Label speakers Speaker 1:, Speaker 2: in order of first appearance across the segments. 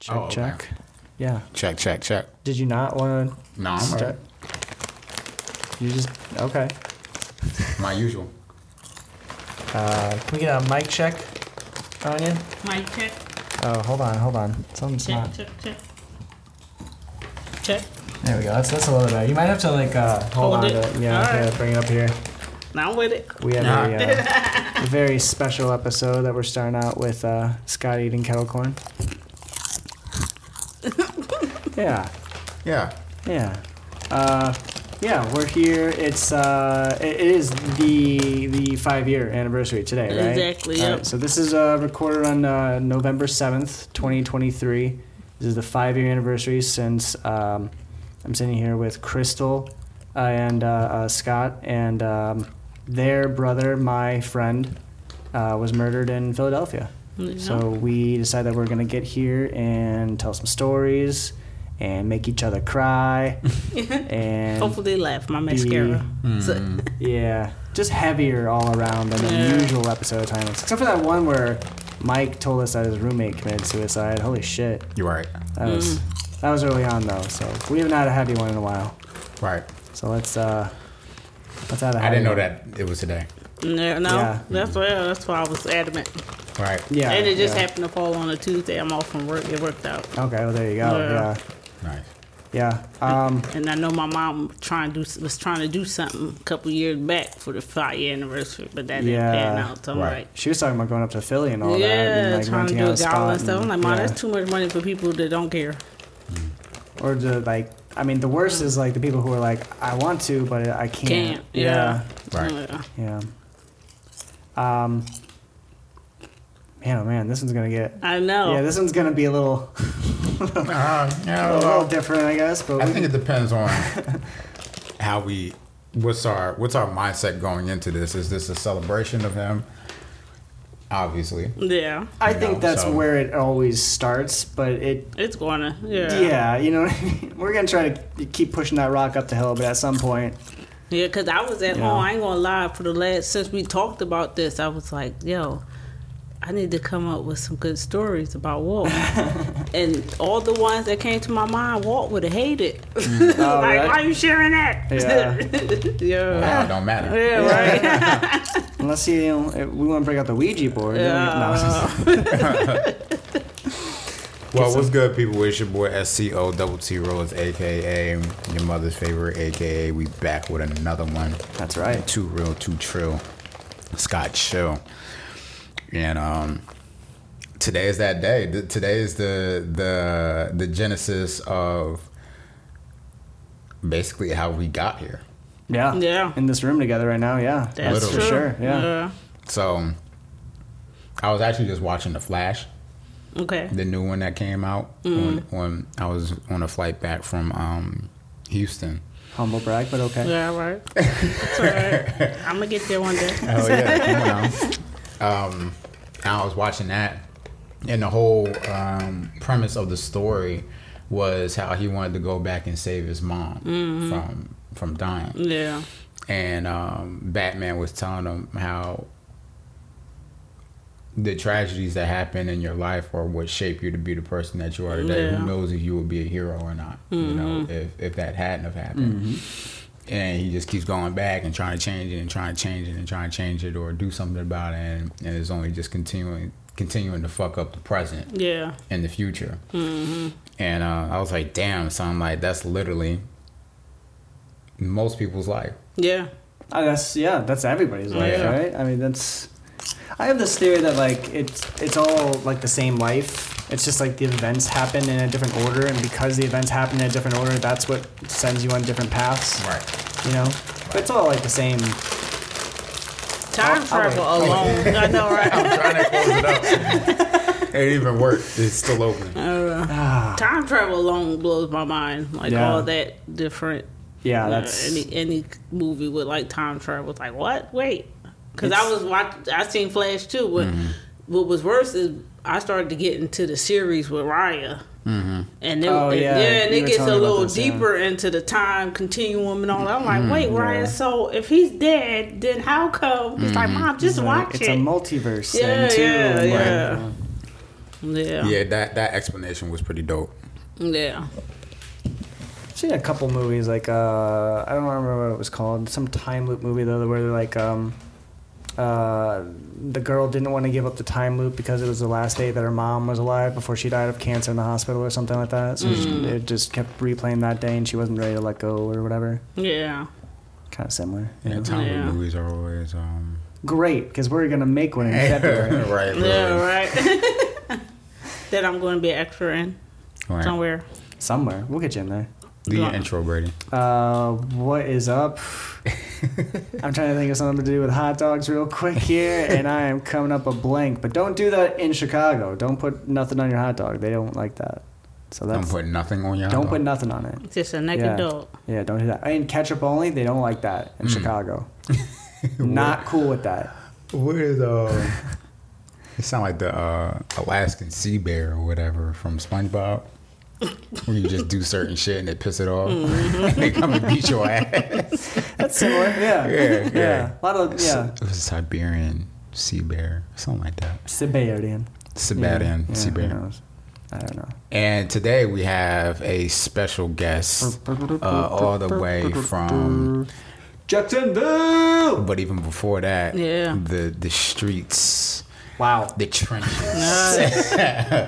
Speaker 1: Check,
Speaker 2: Oh, okay.
Speaker 1: check. Yeah.
Speaker 2: Check, check, check.
Speaker 1: Did you not want to?
Speaker 2: No, I'm
Speaker 1: to
Speaker 2: right.
Speaker 1: You just okay.
Speaker 2: My usual.
Speaker 1: Uh, can we get a mic check, Onion?
Speaker 3: Mic check,
Speaker 1: Oh, hold on, hold on. Something's
Speaker 3: check,
Speaker 1: not.
Speaker 3: check, check. Check.
Speaker 1: There we go. That's that's a little better. You might have to like uh, hold,
Speaker 3: Hold
Speaker 1: on
Speaker 3: it.
Speaker 1: to it. Yeah,
Speaker 3: Alright.
Speaker 1: yeah, bring it up here.
Speaker 3: Now with it.
Speaker 1: We have
Speaker 2: Nah.
Speaker 1: a, uh, a very special episode that we're starting out with uh, Scott eating kettle corn. Yeah,
Speaker 2: Yeah.
Speaker 1: yeah, uh, yeah. We're here. It's uh, it it is the the five year anniversary today, right?
Speaker 3: Exactly, yep.
Speaker 1: right, so this is uh, recorded on uh, November seventh, twenty twenty three. This is the five year anniversary since um, I'm sitting here with Krystal uh, and uh, uh, Scott and um, their brother, my friend, uh, was murdered in Philadelphia.
Speaker 3: You
Speaker 1: So we decided that we're gonna get here and tell some stories and make each other cry and
Speaker 3: Hopefully laugh. My mascara. So-
Speaker 1: yeah, just heavier all around than
Speaker 3: Yeah.
Speaker 1: the usual episode titles. Except for that one where Mike told us that his roommate committed suicide. Holy shit,
Speaker 2: You're right.
Speaker 1: that was
Speaker 3: Mm.
Speaker 1: that was early on though. So we haven't had a heavy one in a while.
Speaker 2: Right.
Speaker 1: So let's uh let's have a
Speaker 2: I
Speaker 1: heavy
Speaker 2: didn't know
Speaker 1: one.
Speaker 2: that it was today.
Speaker 3: no, no
Speaker 1: Yeah.
Speaker 3: that's why. That's why I was adamant.
Speaker 2: Right.
Speaker 1: Yeah,
Speaker 3: and it just
Speaker 1: yeah.
Speaker 3: happened to fall on a Tuesday. I'm off from work. It worked out.
Speaker 1: Okay, well there you go.
Speaker 3: Yeah.
Speaker 1: Yeah,
Speaker 2: Nice.
Speaker 1: yeah. Um,
Speaker 3: And I know my mom trying to do, was trying to do something a couple years back for the five year anniversary, but that didn't pan out. So I'm
Speaker 2: Right.
Speaker 3: like,
Speaker 1: she was talking about going up to Philly and all
Speaker 3: yeah,
Speaker 1: that, and like
Speaker 3: trying to do a
Speaker 1: a
Speaker 3: gala and stuff. I'm like, mom,
Speaker 1: yeah.
Speaker 3: that's too much money for people that don't care.
Speaker 1: Or the like, I mean, the worst is like the people who are like, I want to, but I can't.
Speaker 3: Can't. Yeah.
Speaker 2: Right.
Speaker 3: Yeah.
Speaker 1: Yeah. Um. Man, oh man, this one's gonna get.
Speaker 3: I know.
Speaker 1: Yeah, this one's gonna be a little,
Speaker 2: Uh, yeah,
Speaker 1: a little different, I guess. But
Speaker 2: I
Speaker 1: we
Speaker 2: think it depends on how we what's our what's our mindset going into this. Is this a celebration of him? Obviously.
Speaker 3: yeah.
Speaker 1: I
Speaker 2: you
Speaker 1: think
Speaker 2: know,
Speaker 1: that's
Speaker 2: so-
Speaker 1: where it always starts. But it,
Speaker 3: It's gonna. Yeah.
Speaker 1: yeah, you know, what I mean? we're gonna try to keep pushing that rock up the hill, but at some point,
Speaker 3: Yeah, because I was at
Speaker 1: Yeah.
Speaker 3: home. I ain't gonna lie. For the last since we talked about this, I was like, "Yo, I need to come up with some good stories about Walt." and all the ones that came to my mind, Walt would have hated. Mm-hmm.
Speaker 1: Oh,
Speaker 3: like,
Speaker 1: right?
Speaker 3: why are you sharing that?
Speaker 1: Yeah.
Speaker 3: yeah.
Speaker 2: Now it don't matter.
Speaker 3: Yeah, right.
Speaker 1: unless you, you know, we want to break out the Ouija board. then we- no.
Speaker 2: Well, what's good, people? It's your boy SCO Double T Rose, aka your mother's favorite, aka we back with another one.
Speaker 1: That's right.
Speaker 2: Too real, too trill. Scott Chill. And um today is that day. Today is the the the genesis of basically how we got here.
Speaker 1: Yeah.
Speaker 3: Yeah.
Speaker 1: In this room together right now. Yeah.
Speaker 3: That's
Speaker 2: Literally.
Speaker 3: true.
Speaker 1: sure. Yeah.
Speaker 3: yeah.
Speaker 2: So I was actually just watching The Flash,
Speaker 3: Okay.
Speaker 2: the new one that came out when, when I was on a flight back from um Houston.
Speaker 1: Humble brag, but okay.
Speaker 3: Yeah, right. It's all right. I'm gonna get there one day.
Speaker 2: Oh yeah, come on. Um, I was watching that, and the whole um, premise of the story was how he wanted to go back and save his mom from from dying,
Speaker 3: Yeah.
Speaker 2: and um, Batman was telling him how the tragedies that happen in your life are what shape you to be the person that you are today.
Speaker 3: Yeah.
Speaker 2: Who knows if you would be a hero or not? You know, if if that hadn't have happened and he just keeps going back and trying to change it and trying to change it and trying to change it or do something about it and, and it's only just continuing continuing to fuck up the present
Speaker 3: Yeah.
Speaker 2: and the future and uh, i was like damn so i'm like that's literally most people's life
Speaker 3: Yeah.
Speaker 1: Uh, that's yeah, that's everybody's life,
Speaker 2: Yeah.
Speaker 1: right? I mean, that's. I have this theory that like it's it's all like the same life. It's just like the events happen in a different order, and because the events happen in a different order, that's what sends you on different paths.
Speaker 2: right
Speaker 1: You know, but it's all like the same.
Speaker 3: Time
Speaker 1: I'll- I'll
Speaker 3: travel alone. I know, right?
Speaker 2: i'm trying to close it up it didn't even worked. it's still open
Speaker 3: Time travel alone blows my mind. Like
Speaker 1: Yeah.
Speaker 3: all that different.
Speaker 1: Yeah,
Speaker 3: uh,
Speaker 1: that's
Speaker 3: any any movie with like time travel. It's like what? Wait, because I was watching. I seen Flash too. But
Speaker 1: Mm-hmm.
Speaker 3: what was worse is I started to get into the series with Raya. Mm-hmm. And then,
Speaker 1: Oh,
Speaker 3: and-
Speaker 1: yeah,
Speaker 3: and
Speaker 1: you
Speaker 3: it gets a little
Speaker 1: this, yeah.
Speaker 3: deeper into the time continuum and all that. I'm like, wait,
Speaker 1: yeah.
Speaker 3: Raya. So if he's dead, then how come? He's like, Mom, just
Speaker 1: like,
Speaker 3: watch
Speaker 1: it's
Speaker 3: it.
Speaker 1: It's a multiverse
Speaker 3: Yeah,
Speaker 1: thing too.
Speaker 3: yeah,
Speaker 1: and,
Speaker 3: yeah. Yeah.
Speaker 2: Yeah, that that explanation was pretty dope.
Speaker 3: Yeah.
Speaker 1: I've seen a couple movies like uh, I don't remember what it was called. Some time loop movie though, where they're like um, uh, the girl didn't want to give up the time loop because it was the last day that her mom was alive before she died of cancer in the hospital or something like that. So she, it just kept replaying that day, and she wasn't ready to let go or whatever.
Speaker 3: Yeah.
Speaker 1: Kind of similar.
Speaker 2: Yeah,
Speaker 1: know?
Speaker 2: time
Speaker 3: Yeah.
Speaker 2: movies are always um.
Speaker 1: Great, because we're gonna make one in February.
Speaker 2: right.
Speaker 3: Yeah, right. that I'm going to be an extra in
Speaker 2: Right.
Speaker 3: somewhere.
Speaker 1: Somewhere, we'll get you in there.
Speaker 2: Do your
Speaker 3: Yeah.
Speaker 2: intro, Brady.
Speaker 1: Uh, what is up? I'm trying to think of something to do with hot dogs real quick here, and I am coming up a blank. But don't do that in Chicago. Don't put nothing on your hot dog. They don't like that. So
Speaker 2: Don't
Speaker 1: that's
Speaker 2: put nothing on your.
Speaker 1: don't
Speaker 2: hot
Speaker 1: put
Speaker 2: dog.
Speaker 1: nothing on it.
Speaker 3: Just a naked
Speaker 1: Yeah.
Speaker 3: dog.
Speaker 1: Yeah, don't do that. And ketchup only. They don't like that in Chicago. Not cool with that.
Speaker 2: What is uh? it sound like the uh, Alaskan sea bear or whatever from SpongeBob. Where you just do certain shit and they piss it off.
Speaker 3: Mm-hmm.
Speaker 2: they come and beat your ass.
Speaker 1: That's similar. Yeah.
Speaker 2: Yeah, yeah.
Speaker 1: A lot of yeah.
Speaker 2: It was a Siberian sea bear, something like that.
Speaker 1: Siberian.
Speaker 2: Siberian
Speaker 1: Yeah,
Speaker 2: sea
Speaker 1: who
Speaker 2: bear.
Speaker 1: knows? I don't know.
Speaker 2: And today we have a special guest, uh, all the way from,
Speaker 1: Jacksonville.
Speaker 2: but even before that,
Speaker 3: Yeah.
Speaker 2: the the streets,
Speaker 1: Wow.
Speaker 2: the trenches.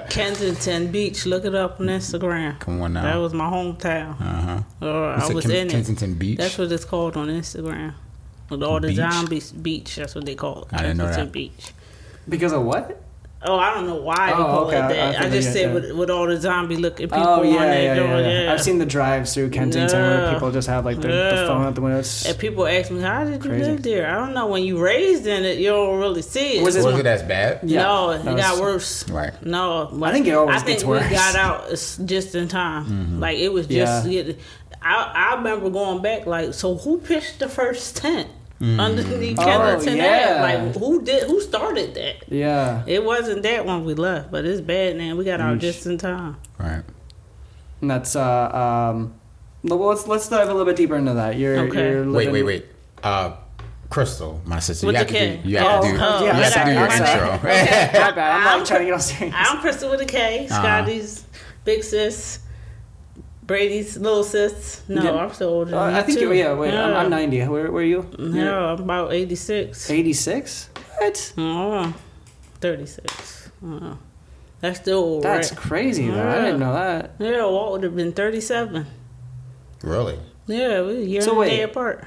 Speaker 3: Kensington Beach. Look it up on Instagram.
Speaker 2: Come on now.
Speaker 3: That was my hometown.
Speaker 2: Uh huh.
Speaker 3: Or
Speaker 2: It's
Speaker 3: I
Speaker 2: a
Speaker 3: was
Speaker 2: Ken-
Speaker 3: in it.
Speaker 2: Kensington Beach.
Speaker 3: That's what it's called on Instagram. With all the
Speaker 2: Beach?
Speaker 3: zombies beach, that's what they call it.
Speaker 2: I didn't know
Speaker 3: Kensington
Speaker 2: that.
Speaker 3: Beach.
Speaker 1: Because of what?
Speaker 3: Oh, I don't know why they
Speaker 1: Oh,
Speaker 3: call
Speaker 1: okay.
Speaker 3: it
Speaker 1: I- I
Speaker 3: that. I, just said
Speaker 1: yeah.
Speaker 3: with, with all the zombie looking people
Speaker 1: Oh
Speaker 3: on
Speaker 1: yeah,
Speaker 3: there
Speaker 1: yeah,
Speaker 3: doing,
Speaker 1: yeah,
Speaker 3: yeah.
Speaker 1: I've seen the drives through Kensington where people just have like their,
Speaker 3: Yeah.
Speaker 1: the phone out the window. It's-
Speaker 3: And people ask me, "How did you
Speaker 1: Crazy.
Speaker 3: live there?" I don't know. When you raised in it, you don't really see it.
Speaker 1: Was
Speaker 2: was
Speaker 1: it-
Speaker 2: it as bad?
Speaker 1: Yeah,
Speaker 3: no, it
Speaker 1: that
Speaker 3: got worse.
Speaker 2: Right.
Speaker 3: No,
Speaker 1: I think it always
Speaker 3: I think
Speaker 1: gets
Speaker 3: we got out just in time.
Speaker 2: Mm-hmm.
Speaker 3: Like it was just.
Speaker 1: Yeah.
Speaker 3: it- I I remember going back. Like, so who pitched the first tent
Speaker 2: Mm-hmm.
Speaker 3: underneath
Speaker 1: Oh,
Speaker 3: Kensington
Speaker 1: yeah.
Speaker 3: Ave? Like, who did? Who started that?
Speaker 1: yeah,
Speaker 3: It wasn't that one we left, but it's bad now. We got out just in time.
Speaker 2: Right.
Speaker 1: and that's uh um. Well, let's let's dive a little bit deeper into that. You're,
Speaker 3: Okay.
Speaker 1: you're
Speaker 2: Wait,
Speaker 1: living,
Speaker 2: wait, wait. Uh, Krystal, my sister.
Speaker 3: With
Speaker 2: you have to
Speaker 3: K.
Speaker 2: do. You have to
Speaker 3: Oh,
Speaker 2: do.
Speaker 3: oh,
Speaker 2: you
Speaker 1: yeah,
Speaker 2: have to do your
Speaker 1: I'm sorry.
Speaker 2: intro.
Speaker 1: My bad. I'm
Speaker 3: I'm-
Speaker 1: like trying to get all serious.
Speaker 3: I'm Krystal with a K.
Speaker 2: Uh-huh.
Speaker 3: Scotty's big sis. Brady's little sis. No,
Speaker 1: Yeah.
Speaker 3: I'm still older.
Speaker 1: Uh,
Speaker 3: than
Speaker 1: I think
Speaker 3: too.
Speaker 1: you, yeah. Wait, I'm, I'm 90. Where where are you?
Speaker 3: No, I'm about 86.
Speaker 1: 86. What?
Speaker 3: Oh, 36. Oh. That's still old,
Speaker 1: That's
Speaker 3: right?
Speaker 1: crazy though. I didn't know that.
Speaker 3: Yeah, Walt would have been 37.
Speaker 2: Really?
Speaker 3: Yeah, we a year
Speaker 1: So
Speaker 3: and a day apart.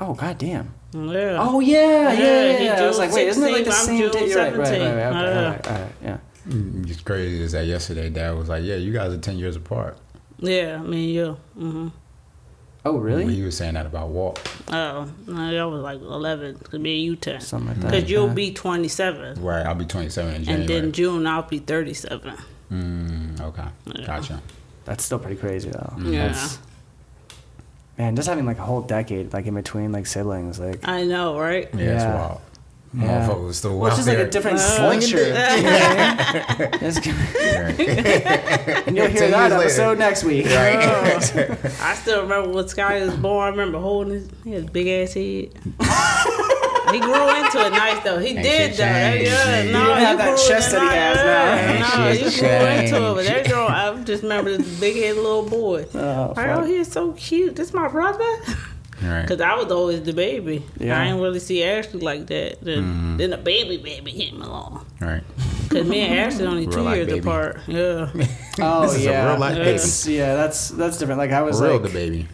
Speaker 1: Oh goddamn.
Speaker 3: Yeah.
Speaker 1: Oh yeah, yeah, yeah.
Speaker 3: Yeah,
Speaker 1: yeah. I was
Speaker 3: June
Speaker 1: like, wait, isn't it like the
Speaker 3: I'm
Speaker 1: same
Speaker 3: June
Speaker 1: day? You're right, right, right, right. Okay,
Speaker 3: Uh,
Speaker 1: all right, all right, yeah.
Speaker 2: Mm, It's crazy is that yesterday Dad was like, "Yeah, you guys are ten years apart."
Speaker 3: Yeah, I mean, you. hmm
Speaker 1: Oh really?
Speaker 2: You were saying that about Walt.
Speaker 3: Oh, no, y'all was like 11. Could be you 10.
Speaker 1: Something like that.
Speaker 3: Because you'll be 27.
Speaker 2: Right. I'll be twenty-seven in January.
Speaker 3: And then June, I'll be 37.
Speaker 2: Mm, okay.
Speaker 3: Yeah.
Speaker 2: Gotcha.
Speaker 1: That's still pretty crazy though.
Speaker 3: Yeah.
Speaker 1: That's- man, just having like a whole decade like in between like siblings, like
Speaker 3: I know, right?
Speaker 2: Yeah, it's wild.
Speaker 1: Yeah.
Speaker 2: Motherfuckers still
Speaker 1: well, it's
Speaker 2: out
Speaker 1: just like
Speaker 2: there.
Speaker 1: a different
Speaker 3: Uh,
Speaker 1: culture.
Speaker 3: yeah.
Speaker 1: You know what I mean? It's- and you'll hear that
Speaker 2: years later.
Speaker 1: episode next week.
Speaker 2: Right.
Speaker 3: I still remember when Sky was born. I remember holding his, he had a big ass head. he grew into it nice though. He
Speaker 2: Ain't
Speaker 3: did though. That-
Speaker 2: changed,
Speaker 3: yeah,
Speaker 2: nigga.
Speaker 3: no,
Speaker 1: You don't have that
Speaker 3: grew
Speaker 1: chest
Speaker 3: into
Speaker 1: that he has now.
Speaker 2: Ain't
Speaker 3: No,
Speaker 2: shit
Speaker 3: you grew into it. But
Speaker 2: changed.
Speaker 3: that girl, I just remember this big head little boy.
Speaker 1: Oh,
Speaker 3: Like, oh, he's so cute. This my brother.
Speaker 2: Right.
Speaker 3: Cause I was always the baby.
Speaker 1: Yeah.
Speaker 3: I didn't really see Ashley like that. Then,
Speaker 2: Mm-hmm.
Speaker 3: then the baby baby came along.
Speaker 2: Right.
Speaker 3: Cause me and Ashley only two years
Speaker 2: baby.
Speaker 3: apart. Yeah.
Speaker 1: Oh
Speaker 2: This is a
Speaker 1: yeah,
Speaker 2: real life
Speaker 1: It's- yeah, that's that's different. Like I was
Speaker 2: Real
Speaker 1: like,
Speaker 2: the baby.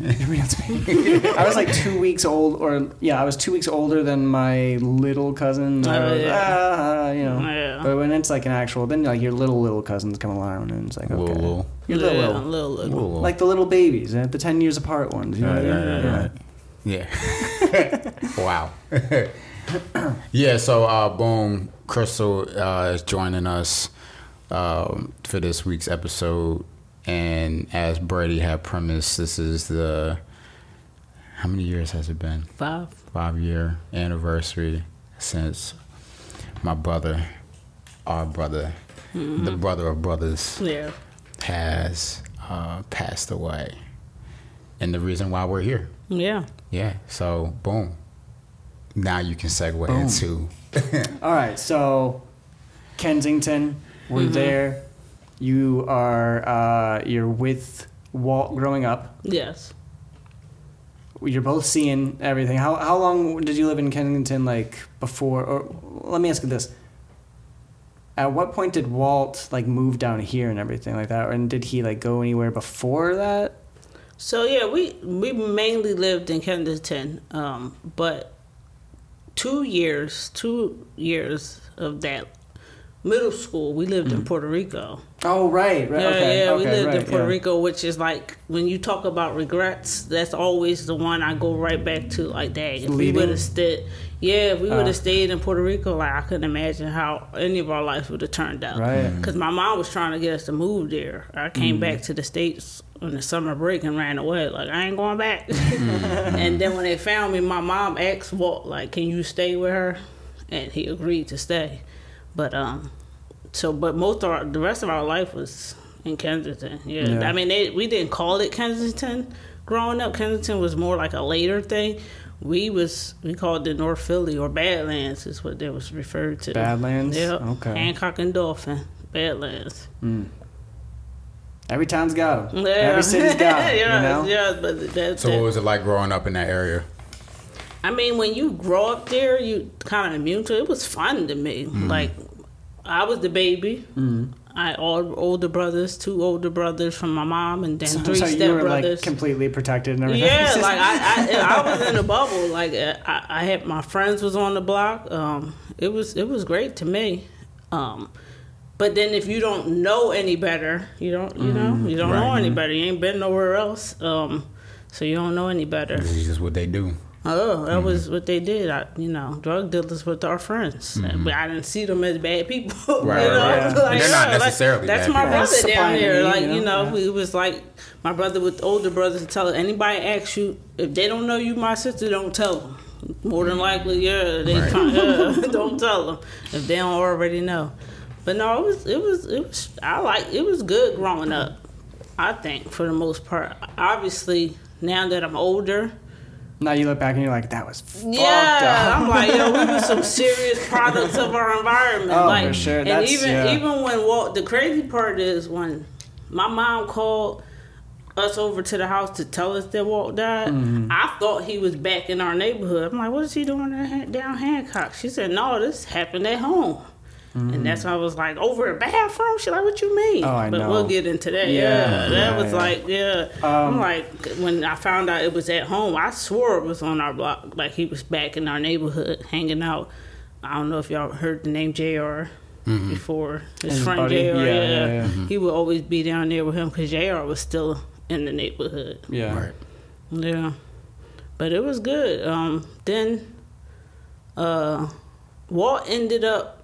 Speaker 1: I was like two weeks old, or yeah, I was two weeks older than my little cousin. I
Speaker 3: Oh,
Speaker 1: was,
Speaker 3: yeah.
Speaker 1: ah, you know.
Speaker 3: Yeah.
Speaker 1: But when it's like an actual, then like your little little cousins come along, and it's like okay,
Speaker 2: Whoa, whoa.
Speaker 1: your
Speaker 3: yeah,
Speaker 1: little, little,
Speaker 3: little, little.
Speaker 1: Like the little babies, uh, the ten years apart ones. You know
Speaker 2: Right,
Speaker 1: what I mean?
Speaker 2: right, right, right. Yeah. wow. yeah, so uh, boom, Krystal uh, is joining us um, for this week's episode. And as Brady had premised, this is the. How many years has it been?
Speaker 3: Five.
Speaker 2: Five year anniversary since my brother, our brother, the brother of brothers,
Speaker 3: Yeah.
Speaker 2: has uh, passed away. And the reason why we're here.
Speaker 3: Yeah.
Speaker 2: Yeah. So boom. Now you can segue
Speaker 1: Boom.
Speaker 2: into
Speaker 1: All right, so Kensington, We're there. You are uh, you're with Walt growing up.
Speaker 3: Yes.
Speaker 1: You're both seeing everything. How how long did you live in Kensington? Like before, or let me ask you this: At what point did Walt like move down here and everything like that? And did he like go anywhere before that?
Speaker 3: So yeah, we we mainly lived in Kensington, um, but two years, two years of that middle school, we lived in Puerto Rico.
Speaker 1: Oh right, right.
Speaker 3: Yeah,
Speaker 1: okay,
Speaker 3: yeah,
Speaker 1: okay,
Speaker 3: we lived
Speaker 1: right,
Speaker 3: in Puerto
Speaker 1: yeah.
Speaker 3: Rico, which is like when you talk about regrets, that's always the one I go right back to. Like, dang, if we would have stayed, yeah, if we would
Speaker 1: Uh.
Speaker 3: have stayed in Puerto Rico, like I couldn't imagine how any of our lives would have turned out.
Speaker 1: Right.
Speaker 3: Because my mom was trying to get us to move there. I came
Speaker 1: Mm.
Speaker 3: back to the states on the summer break and ran away. Like I ain't going back. and then when they found me, my mom asked Walt, like, "Can you stay with her?" And he agreed to stay. But um, so but most of our, the rest of our life was in Kensington. Yeah,
Speaker 1: Yeah.
Speaker 3: I mean they, we didn't call it Kensington growing up. Kensington was more like a later thing. We was we called it North Philly or Badlands is what they was referred to.
Speaker 1: Badlands?
Speaker 3: Yeah.
Speaker 1: Okay.
Speaker 3: Hancock and Dolphin. Badlands.
Speaker 1: Every town's got them.
Speaker 3: Yeah.
Speaker 1: Every city's got 'em,
Speaker 3: yeah,
Speaker 1: you know.
Speaker 3: yeah, but that's
Speaker 2: So what was it like growing up in that area?
Speaker 3: I mean, when you grow up there, you kind of immune to it. It was fun to me.
Speaker 1: Mm-hmm.
Speaker 3: Like, I was the baby. I all older brothers, two older brothers from my mom, and then three
Speaker 1: so
Speaker 3: step
Speaker 1: you were
Speaker 3: brothers.
Speaker 1: like completely protected and everything.
Speaker 3: Yeah, like I, I, I was in a bubble. Like uh, I, I had my friends was on the block. Um, it was it was great to me. Um, but then if you don't know any better, you don't you know mm-hmm. you don't know
Speaker 2: Right.
Speaker 3: any better. You ain't been nowhere else. Um, so you don't know any better.
Speaker 2: This is just what they do.
Speaker 3: Oh, that mm-hmm. was what they did. I, you know, drug dealers with our friends, mm-hmm. but I didn't see them as bad people.
Speaker 2: Right,
Speaker 3: you know?
Speaker 2: right.
Speaker 1: And
Speaker 2: they're not
Speaker 3: yeah,
Speaker 2: necessarily
Speaker 3: that's
Speaker 2: bad
Speaker 3: my
Speaker 2: people.
Speaker 3: brother
Speaker 1: Supplying
Speaker 3: down
Speaker 1: here.
Speaker 3: there. Like
Speaker 1: you know? Yeah.
Speaker 3: it was like my brother with older brothers tell anybody asks you if they don't know you, my sister, don't tell them. More than likely, yeah, they
Speaker 2: Right.
Speaker 3: try- yeah, don't tell them if they don't already know. But no, it was it was it was I like it was good growing up. I think for the most part. Obviously, now that I'm older.
Speaker 1: Now you look back and you're like, that was
Speaker 3: Yeah,
Speaker 1: up.
Speaker 3: I'm like, yo, we were some serious products of our environment.
Speaker 1: Oh,
Speaker 3: like,
Speaker 1: for sure.
Speaker 3: And
Speaker 1: That's-
Speaker 3: even
Speaker 1: yeah.
Speaker 3: even when Walt, the crazy part is when my mom called us over to the house to tell us that Walt died.
Speaker 1: Mm-hmm.
Speaker 3: I thought he was back in our neighborhood. I'm like, what is he doing down Hancock? She said, no, this happened at home. And that's why I was like, over a bathroom? She's like, what you mean?
Speaker 1: Mm-hmm. Oh, I
Speaker 3: but
Speaker 1: know.
Speaker 3: we'll get into that.
Speaker 1: Yeah,
Speaker 3: Yeah, that
Speaker 1: yeah,
Speaker 3: was
Speaker 1: yeah.
Speaker 3: like, yeah.
Speaker 1: Um,
Speaker 3: I'm like, when I found out it was at home, I swore it was on our block. Like he was back in our neighborhood hanging out. I don't know if y'all heard the name JR before. His,
Speaker 1: His
Speaker 3: friend
Speaker 1: buddy?
Speaker 3: JR,
Speaker 1: Yeah,
Speaker 3: yeah.
Speaker 1: yeah, yeah.
Speaker 3: He would always be down there with him because JR was still in the neighborhood.
Speaker 1: Yeah.
Speaker 2: Right.
Speaker 3: Yeah. But it was good. Um, then uh, Walt ended up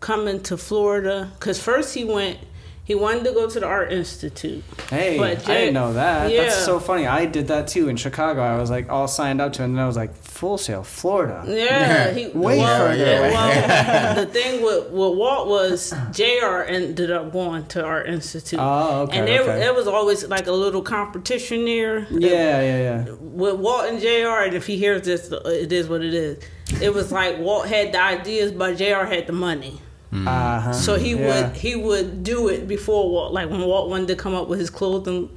Speaker 3: coming to Florida because first he went, he wanted to go to the Art Institute.
Speaker 1: Hey,
Speaker 3: But
Speaker 1: I didn't know that.
Speaker 3: Yeah.
Speaker 1: That's so funny. I did that too in Chicago. I was like all signed up to it, and then I was like, Full Sail, Florida.
Speaker 3: Yeah, he,
Speaker 1: Way
Speaker 3: well,
Speaker 1: further
Speaker 3: yeah,
Speaker 1: away.
Speaker 3: well, the thing with, with Walt was Jr. ended up going to Art Institute.
Speaker 1: Oh, okay,
Speaker 3: And there,
Speaker 1: okay.
Speaker 3: there was always like a little competition there.
Speaker 1: Yeah, yeah, yeah.
Speaker 3: with Walt and Jr. And if he hears this, it is what it is. It was like Walt had the ideas, but Jr. had the money.
Speaker 1: Uh-huh.
Speaker 3: So he
Speaker 1: yeah.
Speaker 3: would he would do it before Walt. Like when Walt wanted to come up with his clothing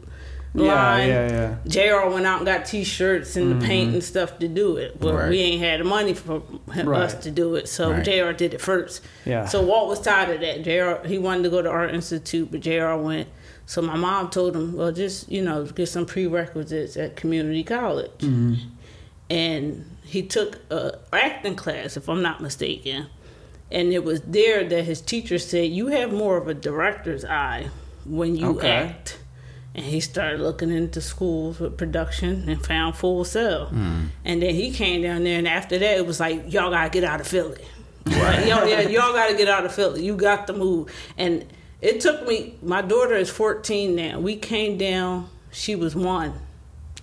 Speaker 3: line,
Speaker 1: yeah, yeah. yeah.
Speaker 3: Jr. went out and got T-shirts and the paint and stuff to do it. But
Speaker 2: Right.
Speaker 3: we ain't had the money for him,
Speaker 1: Right.
Speaker 3: us to do it, so
Speaker 2: Right.
Speaker 3: Jr. did it first.
Speaker 1: Yeah.
Speaker 3: So Walt was tired of that. Jr. He wanted to go to Art Institute, but Jr. went. So my mom told him, "Well, just you know, get some prerequisites at community college."
Speaker 1: Mm-hmm.
Speaker 3: And he took a acting class, if I'm not mistaken. And it was there that his teacher said, "You have more of a director's eye when you
Speaker 1: Okay.
Speaker 3: act." And he started looking into schools with production and found Full Sail. Hmm. And then he came down there, and after that, it was like, y'all gotta get out of Philly. Like, y'all, yeah, y'all gotta get out of Philly. You got to move. And it took me, my daughter is 14 now. We came down, she was one.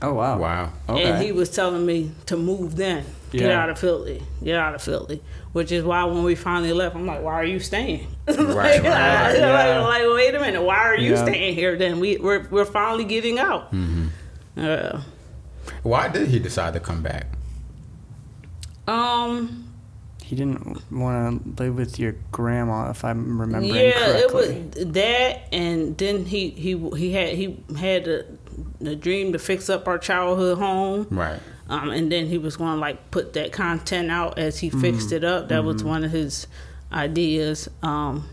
Speaker 1: Oh wow.
Speaker 2: Wow.
Speaker 1: Okay.
Speaker 3: And he was telling me to move then. Get
Speaker 1: Yeah.
Speaker 3: out of Philly. Get out of Philly. Which is why when we finally left, I'm like, why are you staying? like,
Speaker 2: Right, right,
Speaker 3: like,
Speaker 1: yeah.
Speaker 3: like, wait a minute, why are you
Speaker 1: Yeah.
Speaker 3: staying here then? We, we're, we're finally getting out.
Speaker 2: Mm-hmm.
Speaker 3: Uh,
Speaker 2: Why did he decide to come back?
Speaker 3: um,
Speaker 1: he didn't want to live with your grandma, if I'm remembering
Speaker 3: yeah,
Speaker 1: correctly.
Speaker 3: it was that, and then he he he had he had the, the dream to fix up our childhood home.
Speaker 2: Right.
Speaker 3: Um, and then he was going to like put that content out as he mm-hmm. fixed it up. That was mm-hmm. one of his ideas. Um,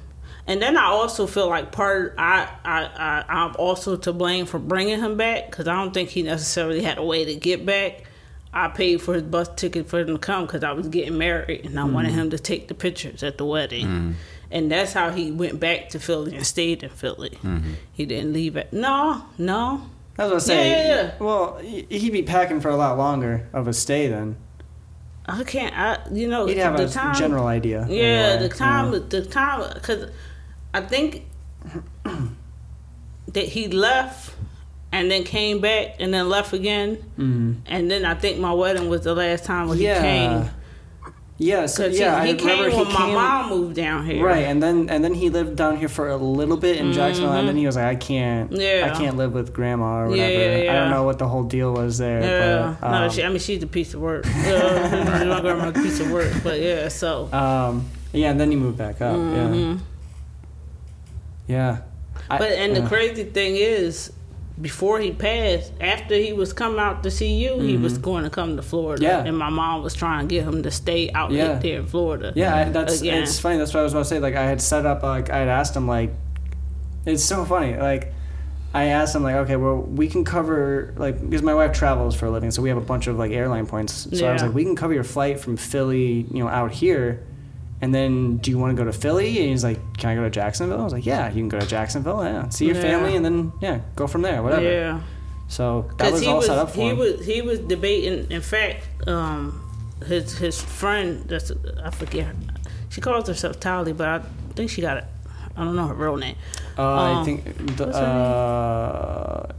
Speaker 3: and then I also feel like part I I, I I'm also to blame for bringing him back because I don't think he necessarily had a way to get back. I paid for his bus ticket for him to come because I was getting married and I mm-hmm. wanted him to take the pictures at the wedding. And that's how he went back to Philly and stayed in Philly. He didn't leave it. No, no.
Speaker 1: I was gonna say,
Speaker 3: Yeah, yeah, yeah.
Speaker 1: well, he- he'd be packing for a lot longer of a stay then.
Speaker 3: I can't. I you know
Speaker 1: He'd have
Speaker 3: the
Speaker 1: a
Speaker 3: time.
Speaker 1: general idea.
Speaker 3: Yeah, the time,
Speaker 1: yeah.
Speaker 3: the time, because I think that he left and then came back and then left again,
Speaker 1: Mhm.
Speaker 3: and then I think my wedding was the last time when he
Speaker 1: Yeah.
Speaker 3: came.
Speaker 1: Yeah, so, yeah,
Speaker 3: he,
Speaker 1: I
Speaker 3: he came when
Speaker 1: he
Speaker 3: my
Speaker 1: came,
Speaker 3: mom moved down here.
Speaker 1: Right, and then and then he lived down here for a little bit in Jacksonville, and then he was like, I can't,
Speaker 3: Mm-hmm. Yeah.
Speaker 1: I can't live with grandma or
Speaker 3: Yeah,
Speaker 1: whatever.
Speaker 3: yeah,
Speaker 1: I don't know what the whole deal was there.
Speaker 3: Yeah,
Speaker 1: but,
Speaker 3: no,
Speaker 1: um,
Speaker 3: she, I mean she's a piece of work. Yeah, my grandma's a piece of work, but yeah. So
Speaker 1: um, yeah, and then he moved back up.
Speaker 3: Mhm.
Speaker 1: Yeah, yeah.
Speaker 3: But and
Speaker 1: yeah.
Speaker 3: the crazy thing is, before he passed, after he was coming out to see you, he was going to come to Florida.
Speaker 1: Mm-hmm. Yeah.
Speaker 3: And my mom was trying to get him to stay out
Speaker 1: Yeah.
Speaker 3: there in Florida.
Speaker 1: Yeah, I, that's
Speaker 3: Again.
Speaker 1: it's funny. That's what I was about to say. Like I had set up. Like I had asked him. Like it's so funny. Like I asked him. Like okay, well we can cover like because my wife travels for a living, so we have a bunch of like airline points. So I was like, we can cover your flight from Philly, you know, out here. And then, do you want to go to Philly? And he's like, "Can I go to Jacksonville?" I was like, "Yeah, you can go to Jacksonville. Yeah, see your
Speaker 3: Yeah.
Speaker 1: family, and then yeah, go from there. Whatever."
Speaker 3: Yeah.
Speaker 1: So that
Speaker 3: Because
Speaker 1: was
Speaker 3: he
Speaker 1: all
Speaker 3: was
Speaker 1: set up for
Speaker 3: he
Speaker 1: him.
Speaker 3: was he was debating. In fact, um, his his friend that's I forget. Her, she calls herself Tally, but I think she got it. I don't know her real name.
Speaker 1: uh, I
Speaker 3: um,
Speaker 1: think the,
Speaker 3: what's her
Speaker 1: uh,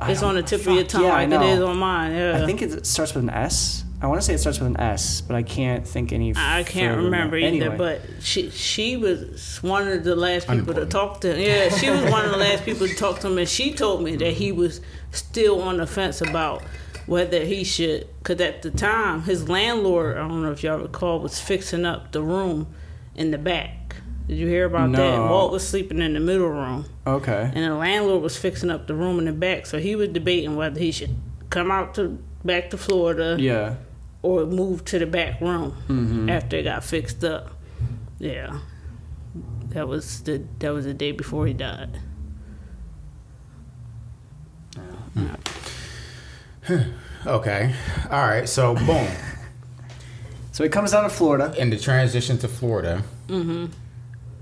Speaker 1: I
Speaker 3: It's on the tip of your tongue
Speaker 1: yeah,
Speaker 3: like it is on mine. Yeah.
Speaker 1: I think it starts with an S. I want to say it starts with an S, but I can't think any.
Speaker 3: I can't remember
Speaker 1: that.
Speaker 3: either,
Speaker 1: Anyway,
Speaker 3: but she she was one of the last people to talk to him. Yeah, she was one of the last people to talk to him, and she told me that he was still on the fence about whether he should. Because at the time, his landlord, I don't know if y'all recall, was fixing up the room in the back. Did you hear about that? Walt was sleeping in the middle room,
Speaker 1: okay.
Speaker 3: and the landlord was fixing up the room in the back. So he was debating whether he should come out to back to Florida
Speaker 1: Yeah.
Speaker 3: Or move to the back room
Speaker 1: Mm-hmm.
Speaker 3: after it got fixed up. Yeah, that was the that was the day before he died.
Speaker 2: Okay. All right. So boom.
Speaker 1: So he comes down to Florida.
Speaker 2: In the transition to Florida.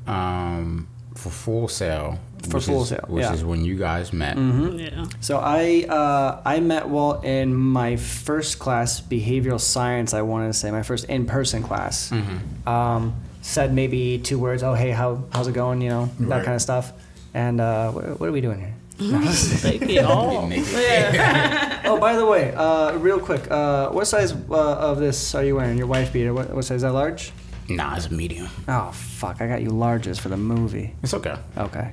Speaker 2: Um, for Full Sail.
Speaker 1: For
Speaker 2: which
Speaker 1: Full
Speaker 2: is,
Speaker 1: Sail,
Speaker 2: Which
Speaker 1: yeah.
Speaker 2: is when you guys met.
Speaker 3: Yeah,
Speaker 1: So I uh, I met Walt in my first class, behavioral science. I want to say my first in person class.
Speaker 2: Mm-hmm.
Speaker 1: Um, said maybe two words. Oh hey, how how's it going? You know that
Speaker 2: Right.
Speaker 1: kind of stuff. And uh, what, what are we doing here?
Speaker 3: take it all. Yeah,
Speaker 1: oh, by the way, uh, real quick, uh, what size uh, of this are you wearing? Your wife beater? What, what size? Is that large?
Speaker 2: Nah, it's a medium.
Speaker 1: Oh fuck! I got you larges for the movie.
Speaker 2: It's okay.
Speaker 1: Okay.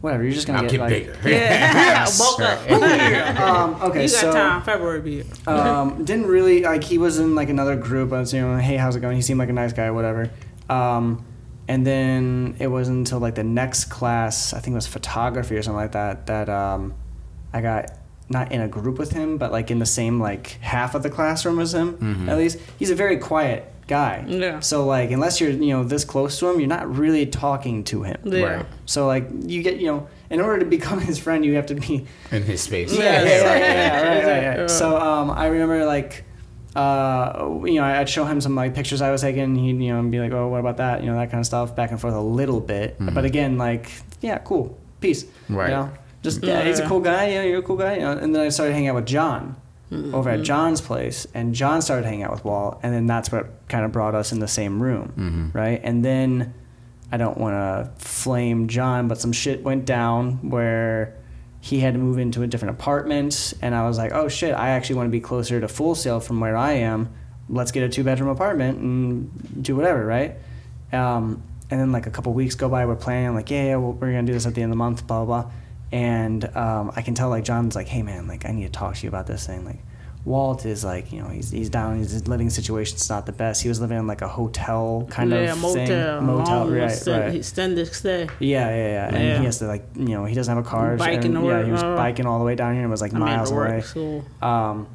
Speaker 1: Whatever. You're just gonna
Speaker 2: I'll
Speaker 1: get
Speaker 2: get
Speaker 1: like.
Speaker 2: bigger.
Speaker 3: yeah. Bulk up.
Speaker 1: Um, okay,
Speaker 3: you got
Speaker 1: so
Speaker 3: time. February beer.
Speaker 1: um, didn't really like. He was in like another group. I was, you know, hey, how's it going? He seemed like a nice guy, whatever. Um, and then it wasn't until like the next class, I think it was photography or something like that, that um, I got not in a group with him, but like in the same like half of the classroom as him. At least he's a very quiet guy.
Speaker 3: Yeah.
Speaker 1: So like, unless you're you know this close to him, you're not really talking to him.
Speaker 3: Yeah.
Speaker 2: Right.
Speaker 1: So like, you get you know, in order to become his friend, you have to be
Speaker 2: In his space.
Speaker 1: yeah, yeah, yeah, yeah, yeah, right, right,
Speaker 3: Yeah.
Speaker 1: right. So um, I remember like, uh, you know, I'd show him some like pictures I was taking. He'd you know be like, oh, what about that? You know, that kind of stuff, back and forth a little bit. But again, like, yeah, cool, peace.
Speaker 2: Right.
Speaker 1: You know, just yeah, he's a cool guy. Yeah, you're a cool guy. You know, and then I started hanging out with John. Over at John's place, and John started hanging out with Walt, and then that's what kind of brought us in the same room, right? And then I don't want to flame John, but some shit went down where he had to move into a different apartment, and I was like, oh shit, I actually want to be closer to Full Sail from where I am. Let's get a two bedroom apartment and do whatever, right? Um, and then like a couple weeks go by, we're planning, like, yeah, yeah, we're gonna do this at the end of the month, blah blah. blah. And um, I can tell like John's like, hey man, like I need to talk to you about this thing. Like, Walt is like, you know, he's he's down. His living situation's not the best. He was living in like a hotel kind
Speaker 3: yeah,
Speaker 1: of
Speaker 3: motel,
Speaker 1: thing. Motel,
Speaker 3: long
Speaker 1: right,
Speaker 3: extend-
Speaker 1: right.
Speaker 3: Extended stay.
Speaker 1: Yeah, yeah, yeah. And
Speaker 3: Yeah.
Speaker 1: he has to like, you know, he doesn't have a car.
Speaker 3: Biking
Speaker 1: and, yeah, he was biking all the way down here and was like
Speaker 3: I
Speaker 1: miles
Speaker 3: to work,
Speaker 1: away.
Speaker 3: So
Speaker 1: Um,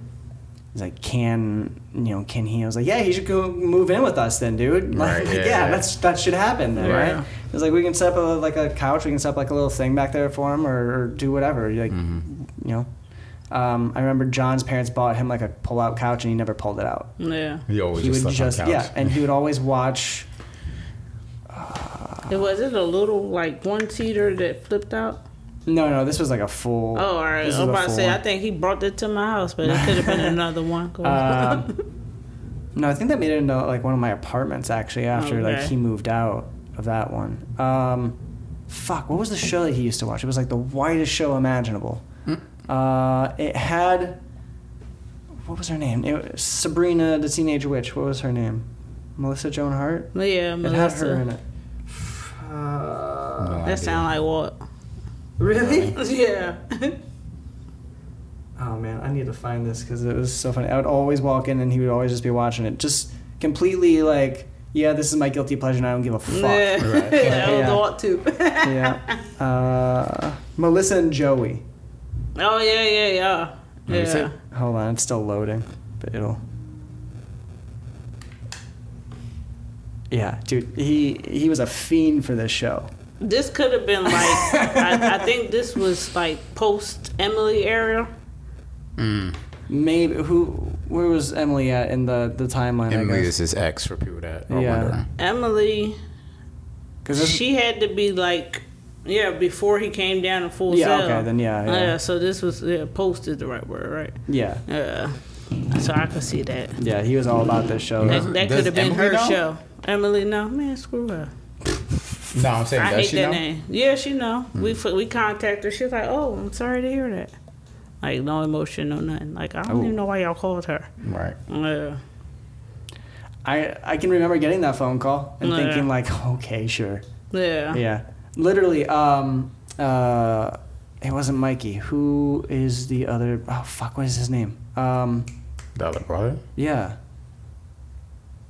Speaker 1: he's like, can you know? Can he? I was like, yeah, he should go move in with us then, dude. Like,
Speaker 2: Right,
Speaker 1: yeah,
Speaker 2: yeah, yeah.
Speaker 1: that's that should happen then,
Speaker 3: Yeah.
Speaker 1: right? It was like we can set up a, like a couch, we can set up like a little thing back there for him, or, or do whatever. Like,
Speaker 2: Mm-hmm.
Speaker 1: you know. Um, I remember John's parents bought him like a pull-out couch, and he never pulled it out.
Speaker 3: yeah,
Speaker 2: He always
Speaker 1: he
Speaker 2: just
Speaker 1: would
Speaker 2: slept
Speaker 1: just
Speaker 2: on the couch.
Speaker 1: yeah, and he would always watch.
Speaker 3: it was it a little like one seater that flipped out.
Speaker 1: No, no, this was like a full.
Speaker 3: Oh, all right. I was about to say,
Speaker 1: one.
Speaker 3: I think he brought it to my house, but it could have been another one. Go
Speaker 1: Um, no, I think that made it into like one of my apartments actually after like he moved out of that one. Um, fuck, what was the show that he used to watch? It was like the whitest show imaginable. Uh, it had what was her name? It was Sabrina the Teenage Witch. What was her name? Melissa Joan Hart.
Speaker 3: yeah, Melissa.
Speaker 1: It had her in it. Uh,
Speaker 2: No
Speaker 3: That
Speaker 2: idea.
Speaker 3: sound like what?
Speaker 1: Really?
Speaker 3: yeah.
Speaker 1: Oh man, I need to find this because it was so funny. I would always walk in and he would always just be watching it, just completely like, yeah, this is my guilty pleasure, and I don't give a fuck.
Speaker 3: Yeah,
Speaker 2: Right.
Speaker 3: that was
Speaker 1: Yeah.
Speaker 3: ought to.
Speaker 1: yeah. Uh, Melissa and Joey.
Speaker 3: Oh yeah, yeah, yeah.
Speaker 2: Let me see.
Speaker 3: Yeah.
Speaker 1: Hold on, it's still loading, but it'll. Yeah, dude, he he was a fiend for this show.
Speaker 3: This could have been like I, I think this was like post Emily era.
Speaker 2: Mm.
Speaker 1: Maybe who? Where was Emily at in the the timeline?
Speaker 2: Emily
Speaker 1: I
Speaker 2: is
Speaker 1: guess.
Speaker 2: his ex for people that are
Speaker 1: Yeah.
Speaker 2: wondering.
Speaker 3: Emily,
Speaker 1: Because
Speaker 3: she had to be like yeah before he came down in full
Speaker 1: yeah,
Speaker 3: sail.
Speaker 1: okay, then yeah,
Speaker 3: yeah.
Speaker 1: yeah,
Speaker 3: So this was yeah, post is the right word, right?
Speaker 1: yeah,
Speaker 3: Yeah. So I could see that.
Speaker 1: yeah. He was all about this show.
Speaker 3: That, that could have been
Speaker 2: Emily
Speaker 3: her
Speaker 2: know?
Speaker 3: show. Emily, no man, screw her.
Speaker 2: No, I'm saying
Speaker 3: I
Speaker 2: does
Speaker 3: hate
Speaker 2: she
Speaker 3: that
Speaker 2: know?
Speaker 3: name. Yeah, she know. We f We contact her. She's like, "Oh, I'm sorry to hear that." Like no emotion, no nothing. Like I don't
Speaker 1: Oh.
Speaker 3: even know why y'all called her.
Speaker 2: Right.
Speaker 3: Yeah.
Speaker 1: I I can remember getting that phone call and
Speaker 3: Yeah.
Speaker 1: thinking like, okay, sure,
Speaker 3: Yeah.
Speaker 1: yeah. Literally, um, uh, it wasn't Mikey. Who is the other? Oh fuck, what is his name? Um,
Speaker 2: The other brother?
Speaker 1: yeah.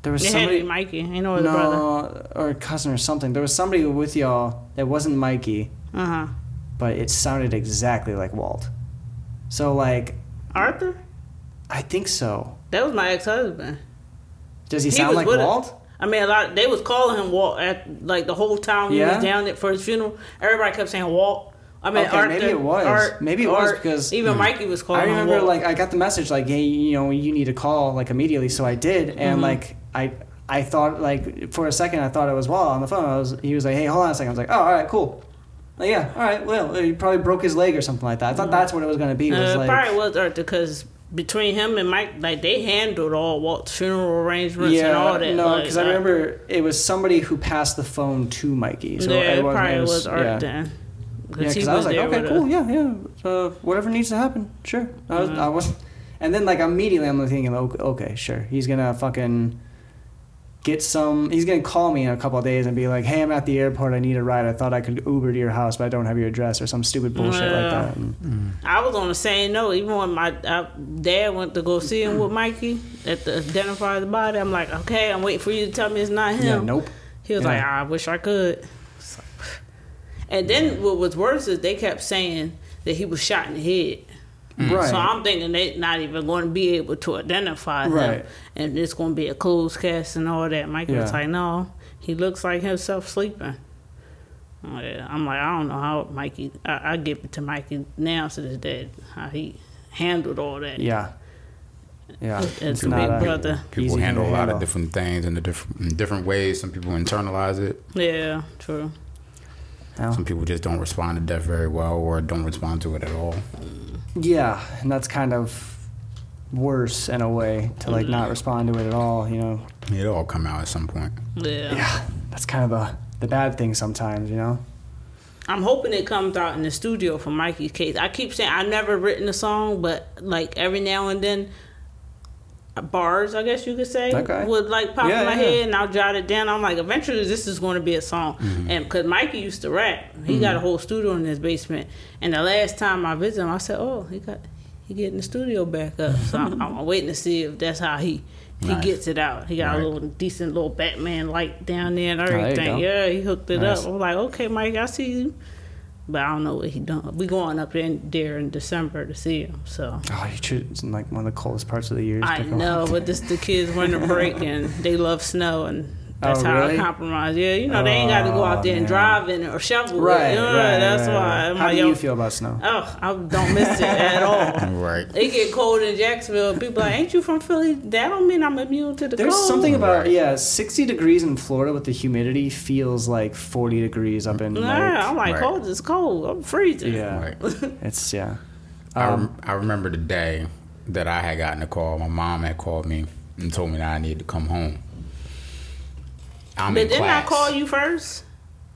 Speaker 1: There was
Speaker 3: It had
Speaker 1: somebody.
Speaker 3: be Mikey. Ain't no other brother.
Speaker 1: or a cousin or something. There was somebody with y'all that wasn't Mikey,
Speaker 3: Uh huh.
Speaker 1: but it sounded exactly like Walt. So like,
Speaker 3: Arthur.
Speaker 1: I think so.
Speaker 3: That was my ex husband.
Speaker 1: Does he,
Speaker 3: He
Speaker 1: sound like. Walt?
Speaker 3: I mean, a lot. They was calling him Walt at like the whole time he was down there for his funeral. Everybody kept saying Walt. I mean,
Speaker 1: Okay, maybe it was.
Speaker 3: Art,
Speaker 1: Maybe it was because-
Speaker 3: even Mikey was calling
Speaker 1: I remember like I got the message like, hey, you know, you need to call like immediately. So I did, and
Speaker 3: Mm-hmm.
Speaker 1: like I I thought like for a second I thought it was Walt on the phone. I was he was like, hey, hold on a second. I was like, oh, all right, cool. Like, yeah, all right. Well, he probably broke his leg or something like that. I thought that's what it was gonna be. Was
Speaker 3: Uh,
Speaker 1: like,
Speaker 3: probably was Arthur because between him and Mike, like they handled all Walt's funeral arrangements and all that.
Speaker 1: no,
Speaker 3: like,
Speaker 1: because I remember it was somebody who passed the phone to Mikey. So
Speaker 3: yeah,
Speaker 1: it
Speaker 3: it probably
Speaker 1: it
Speaker 3: was, Art
Speaker 1: yeah.
Speaker 3: then.
Speaker 1: Yeah, because I was like, okay, cool,
Speaker 3: us.
Speaker 1: yeah, yeah, uh, whatever needs to happen, sure. I was,
Speaker 3: Mm-hmm.
Speaker 1: I was, and then like immediately I'm thinking, okay, okay, sure, he's gonna fucking get some. He's gonna call me in a couple of days and be like, hey, I'm at the airport, I need a ride. I thought I could Uber to your house, but I don't have your address or some stupid bullshit like that. And,
Speaker 3: I was on the same note. Even when my uh, dad went to go see him with Mikey at the identify the body, I'm like, okay, I'm waiting for you to tell me it's not him.
Speaker 1: yeah, nope.
Speaker 3: He was
Speaker 1: Yeah.
Speaker 3: like, I wish I could. So- And then what was worse is they kept saying that he was shot in the head. Mm.
Speaker 1: Right.
Speaker 3: So I'm thinking they're not even going to be able to identify him, and it's going to be a closed cast and all that. Mikey was like, "No, he looks like himself sleeping." I'm like, I don't know how Mikey. I, I give it to Mikey now to this day how he handled all that.
Speaker 1: yeah, yeah.
Speaker 3: As
Speaker 1: It's
Speaker 3: a
Speaker 1: uh,
Speaker 3: big
Speaker 1: a-
Speaker 3: brother.
Speaker 2: People
Speaker 1: Easy
Speaker 2: handle a lot
Speaker 1: handle.
Speaker 2: of different things in, the different, in different ways. Some people internalize it.
Speaker 3: Yeah, true.
Speaker 1: Well,
Speaker 2: Some people just don't respond to death very well or don't respond to it at all.
Speaker 1: Yeah, and that's kind of worse in a way to like not mm. respond to it at all. You know,
Speaker 2: It'll all come out at some point.
Speaker 3: Yeah.
Speaker 1: yeah, that's kind of the the bad thing sometimes. You know.
Speaker 3: I'm hoping it comes out in the studio for Mikey's case. I keep saying I've never written a song, but like every now and then, bars, I guess you could say,
Speaker 1: Okay.
Speaker 3: would like pop
Speaker 1: Yeah,
Speaker 3: in my
Speaker 1: yeah.
Speaker 3: head, and I'll jot it down. I'm like, eventually this is going to be a song, mm-hmm. and because Mikey used to rap, he got a mm-hmm. whole studio in his basement. And the last time I visited him, I said, "Oh, he got." he getting the studio back up. So I'm, I'm waiting to see if that's how he he
Speaker 2: Nice.
Speaker 3: gets it out. He got
Speaker 2: Right.
Speaker 3: a little decent little Batman light down there and everything.
Speaker 1: go.
Speaker 3: yeah, he hooked it
Speaker 1: Nice.
Speaker 3: up. I'm like, okay, Mike, I see you. But I don't know what he done. We going up there in, there in December to see him. So
Speaker 1: Oh, you should, it's in like one of the coldest parts of the year.
Speaker 3: I know, but this the kids winter break and they love snow and that's
Speaker 1: Oh,
Speaker 3: how
Speaker 1: really?
Speaker 3: I compromise. Yeah, you know they ain't got to go out there
Speaker 1: Oh,
Speaker 3: and
Speaker 1: man.
Speaker 3: drive in it or shovel
Speaker 1: Right,
Speaker 3: it. You know,
Speaker 1: right,
Speaker 3: That's
Speaker 1: right,
Speaker 3: why.
Speaker 1: right.
Speaker 3: I'm
Speaker 1: How
Speaker 3: like,
Speaker 1: do you feel about snow?
Speaker 3: Oh, I don't miss it at all.
Speaker 2: Right.
Speaker 3: It get cold in Jacksonville. People like, ain't you from Philly? That don't mean I'm immune to the
Speaker 1: There's
Speaker 3: cold.
Speaker 1: something about
Speaker 2: Right.
Speaker 1: yeah, 60 degrees in Florida with the humidity feels like 40 degrees up in
Speaker 3: Nah,
Speaker 1: like
Speaker 3: I'm like,
Speaker 2: Right.
Speaker 3: cold It's cold. I'm freezing.
Speaker 1: yeah.
Speaker 2: Right.
Speaker 1: It's yeah.
Speaker 2: I,
Speaker 1: Um,
Speaker 2: rem- I remember the day that I had gotten a call. My mom had called me and told me that I needed to come home. I'm
Speaker 3: But
Speaker 2: in
Speaker 3: didn't
Speaker 2: class.
Speaker 3: I call you first?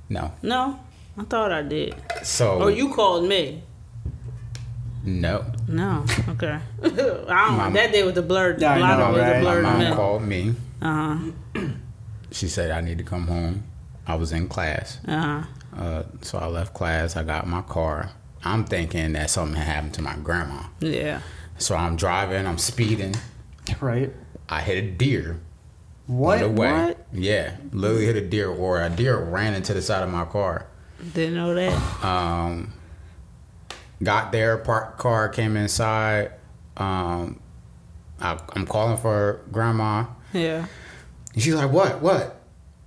Speaker 2: No.
Speaker 3: No, I thought I did.
Speaker 2: So
Speaker 3: Or you called me?
Speaker 2: no.
Speaker 3: No. Okay. I don't know.
Speaker 2: Mom-
Speaker 3: That day was the blurred.
Speaker 1: Yeah, I
Speaker 3: a lot
Speaker 1: know,
Speaker 3: of it was
Speaker 1: right?
Speaker 3: a
Speaker 2: My mom
Speaker 3: minute.
Speaker 2: called me.
Speaker 3: Uh huh.
Speaker 2: She said I need to come home. I was in class.
Speaker 3: Uh huh.
Speaker 2: Uh, so I left class. I got my car. I'm thinking that something had happened to my grandma.
Speaker 3: Yeah.
Speaker 2: So I'm driving. I'm speeding.
Speaker 1: right.
Speaker 2: I hit a deer
Speaker 1: What?
Speaker 2: on the way.
Speaker 3: What?
Speaker 2: Yeah, literally hit a deer, or a deer ran into the side of my car.
Speaker 3: Didn't know that.
Speaker 2: Um, got there, parked car, came inside. Um, I, I'm calling for grandma.
Speaker 3: Yeah.
Speaker 2: And she's like, "What? What?"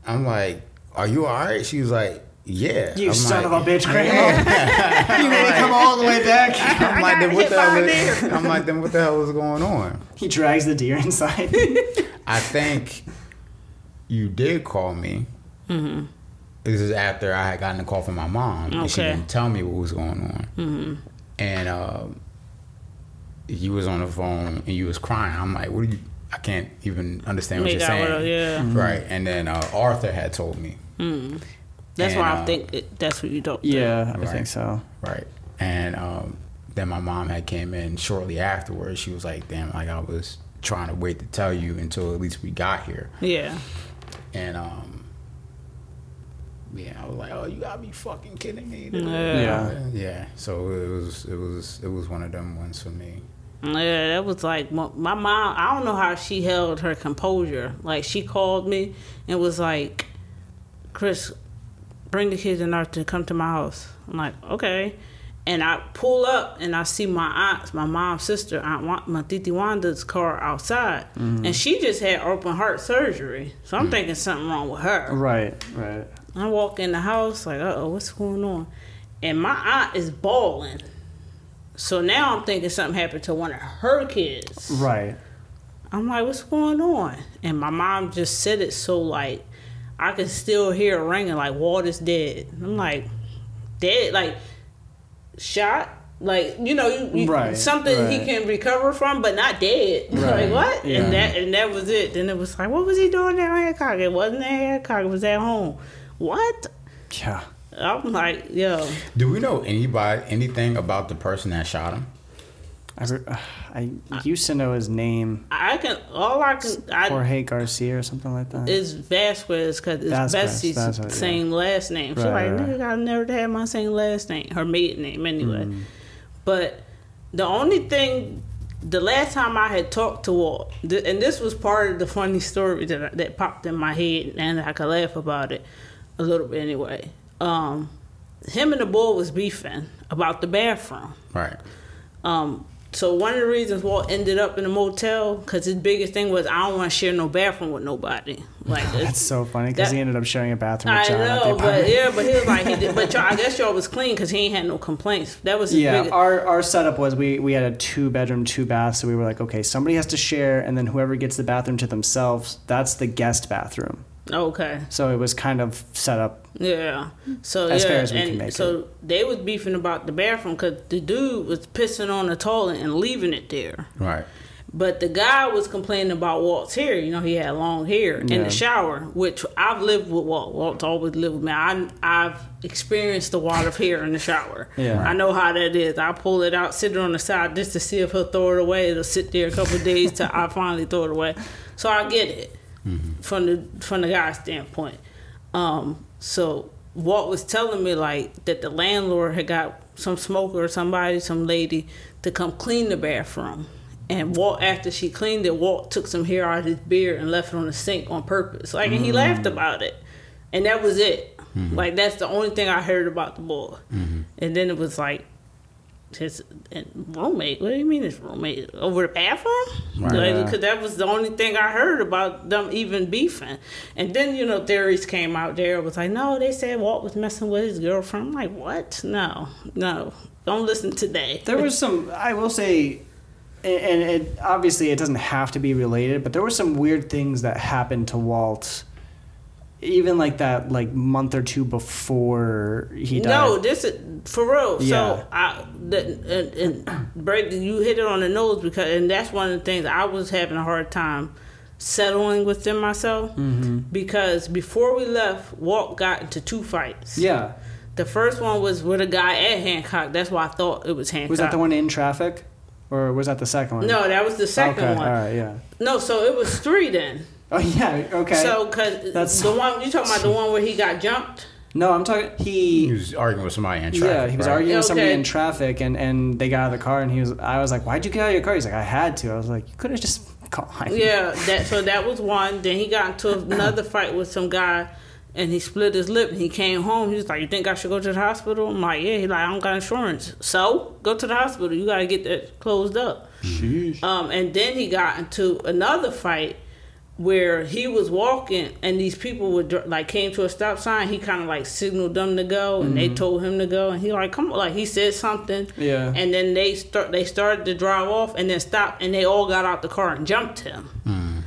Speaker 2: I'm like, "Are you all right?" She was like, "Yeah."
Speaker 1: You
Speaker 2: I'm
Speaker 1: son
Speaker 2: like,
Speaker 1: of a bitch, Grandma. you made me come all the way back.
Speaker 2: I'm like, then
Speaker 3: got
Speaker 2: what
Speaker 3: hit
Speaker 2: the
Speaker 3: by
Speaker 2: hell?
Speaker 3: a
Speaker 2: Is,
Speaker 3: deer.
Speaker 2: I'm like, then what the hell is going on?
Speaker 1: He drags the deer inside.
Speaker 2: I think you did call me.
Speaker 3: Mm-hmm.
Speaker 2: This is after I had gotten a call from my mom, and she didn't tell me what was going on. Mm-hmm. And um, you was on the phone and you was crying. I'm like, what are you? I can't even understand what
Speaker 3: Make
Speaker 2: you're
Speaker 3: out
Speaker 2: saying.
Speaker 3: with her, yeah.
Speaker 2: Right. And then uh, Arthur had told me.
Speaker 3: That's
Speaker 2: And,
Speaker 3: why
Speaker 2: uh,
Speaker 3: I think it, that's what you don't.
Speaker 1: yeah, I
Speaker 2: Right.
Speaker 1: think so.
Speaker 2: Right. And um, then my mom had came in shortly afterwards. She was like, damn, like I was trying to wait to tell you until at least we got here.
Speaker 3: Yeah.
Speaker 2: And um, yeah, I was like, "Oh, you gotta be fucking kidding me!"
Speaker 3: Yeah.
Speaker 1: Yeah.
Speaker 2: yeah. So it was, it was, it was one of them ones for me.
Speaker 3: Yeah, that was like my, my mom. I don't know how she held her composure. Like she called me and was like, "Chris, bring the kids and Arthur to come to my house." I'm like, "Okay." And I pull up and I see my aunt, my mom's sister, Aunt my Titi Wanda's car outside, and she just had open heart surgery. So I'm thinking something wrong with her.
Speaker 1: Right, right.
Speaker 3: I walk in the house like, uh oh, what's going on? And my aunt is bawling. So now I'm thinking something happened to one of her kids.
Speaker 1: Right.
Speaker 3: I'm like, what's going on? And my mom just said it so like I can still hear it ringing like Walter's dead. I'm like, dead? Like shot? Like you know, you, you,
Speaker 1: Right,
Speaker 3: something he can recover from, but not dead.
Speaker 1: Right,
Speaker 3: Like what?
Speaker 1: yeah.
Speaker 3: And that and that was it. Then it was like, what was he doing there in Hancock? It wasn't there. Hancock. It was at home. What?
Speaker 1: Yeah.
Speaker 3: I'm like, yo,
Speaker 2: Do we know anybody anything about the person that shot him?
Speaker 1: I, re- uh, I used to know his name,
Speaker 3: I can all I can I
Speaker 1: Jorge Garcia or something like that.
Speaker 3: is Vasquez because it's
Speaker 1: Vasquez,
Speaker 3: Betsy's
Speaker 1: that's what- yeah.
Speaker 3: same last name. She's
Speaker 1: Right,
Speaker 3: like,
Speaker 1: right.
Speaker 3: nigga, I never had my same last name, her maiden name anyway.
Speaker 1: Mm.
Speaker 3: But the only thing, the last time I had talked to Walt, th- and this was part of the funny story that I, that popped in my head, and I could laugh about it a little bit anyway. Um, him and the boy was beefing about the bathroom.
Speaker 2: Right.
Speaker 3: Um, so one of the reasons Walt ended up in a motel because his biggest thing was I don't want to share no bathroom with nobody. Like
Speaker 1: That's so funny because
Speaker 3: that-
Speaker 1: he ended up sharing a bathroom
Speaker 3: I
Speaker 1: with John the
Speaker 3: know, but yeah, but he was like he did. But y'all, I guess y'all was clean because he ain't had no complaints. That was his
Speaker 1: Yeah,
Speaker 3: biggest.
Speaker 1: our our setup was we we had a two bedroom, two bath, so we were like, okay, somebody has to share, and then whoever gets the bathroom to themselves, that's the guest bathroom.
Speaker 3: Okay.
Speaker 1: So it was kind of set up.
Speaker 3: Yeah. So
Speaker 1: As
Speaker 3: yeah,
Speaker 1: fair as we
Speaker 3: and
Speaker 1: can make
Speaker 3: so they was beefing about the bathroom because the dude was pissing on the toilet and leaving it there.
Speaker 2: Right.
Speaker 3: But the guy was complaining about Walt's hair. You know, he had long hair in the shower, which I've lived with Walt. Walt's always lived with me. I, I've experienced the wad of hair in the shower.
Speaker 1: Yeah.
Speaker 3: I know how that is. I pull it out, sit it on the side just to see if he'll throw it away. It'll sit there a couple of days till I finally throw it away. So I get it from the from the guy's standpoint. Um, so Walt was telling me like that the landlord had got some smoker or somebody, some lady, to come clean the bathroom. And Walt, after she cleaned it, Walt took some hair out of his beard and left it on the sink on purpose. Like, and he mm-hmm. laughed about it, and that was it. Mm-hmm. Like, that's the only thing I heard about the boy. Mm-hmm. And then it was like his roommate. What do you mean his roommate over the bathroom?
Speaker 2: Right.
Speaker 3: Like, because that was the only thing I heard about them even beefing. And then you know theories came out there. It was like, no, they said Walt was messing with his girlfriend. I'm like, what? No, no, don't listen today.
Speaker 1: There was some, I will say, and it obviously it doesn't have to be related, but there were some weird things that happened to Walt, even like that like month or two before he died.
Speaker 3: No, this is for real.
Speaker 1: Yeah.
Speaker 3: So I the, and, and Brady, you hit it on the nose because, and that's one of the things I was having a hard time settling within myself
Speaker 1: Mm-hmm.
Speaker 3: because before we left, Walt got into two fights.
Speaker 1: Yeah.
Speaker 3: The first one was with a guy at Hancock. That's why I thought it was Hancock.
Speaker 1: Was that the one in traffic, or was that the second one?
Speaker 3: No, that was the second
Speaker 1: okay,
Speaker 3: one.
Speaker 1: All right. Yeah.
Speaker 3: No, so it was three then.
Speaker 1: Oh yeah. Okay.
Speaker 3: So, cause
Speaker 1: That's-
Speaker 3: the one you talking about the one where he got jumped.
Speaker 1: no, I'm talking.
Speaker 2: He
Speaker 1: He.
Speaker 2: was arguing with somebody in traffic.
Speaker 1: Yeah, he was
Speaker 2: right?
Speaker 1: arguing with somebody
Speaker 3: Okay.
Speaker 1: in traffic, and, and they got out of the car, and he was. I was like, "Why'd you get out of your car?" He's like, "I had to." I was like, "You could have just gone."
Speaker 3: Yeah, that so that was one. Then he got into another fight with some guy, and he split his lip. And he came home. He was like, "You think I should go to the hospital?" I'm like, "Yeah." He's like, "I don't got insurance." So go to the hospital. You got to get that closed up.
Speaker 1: Sheesh.
Speaker 3: Um, and then he got into another fight where he was walking and these people would like came to a stop sign. He kind of like signaled them to go, and they mm-hmm. told him to go, and he like come on, like he said something.
Speaker 1: Yeah.
Speaker 3: And then they start they started to drive off, and then stopped, and they all got out the car and jumped him. Mm.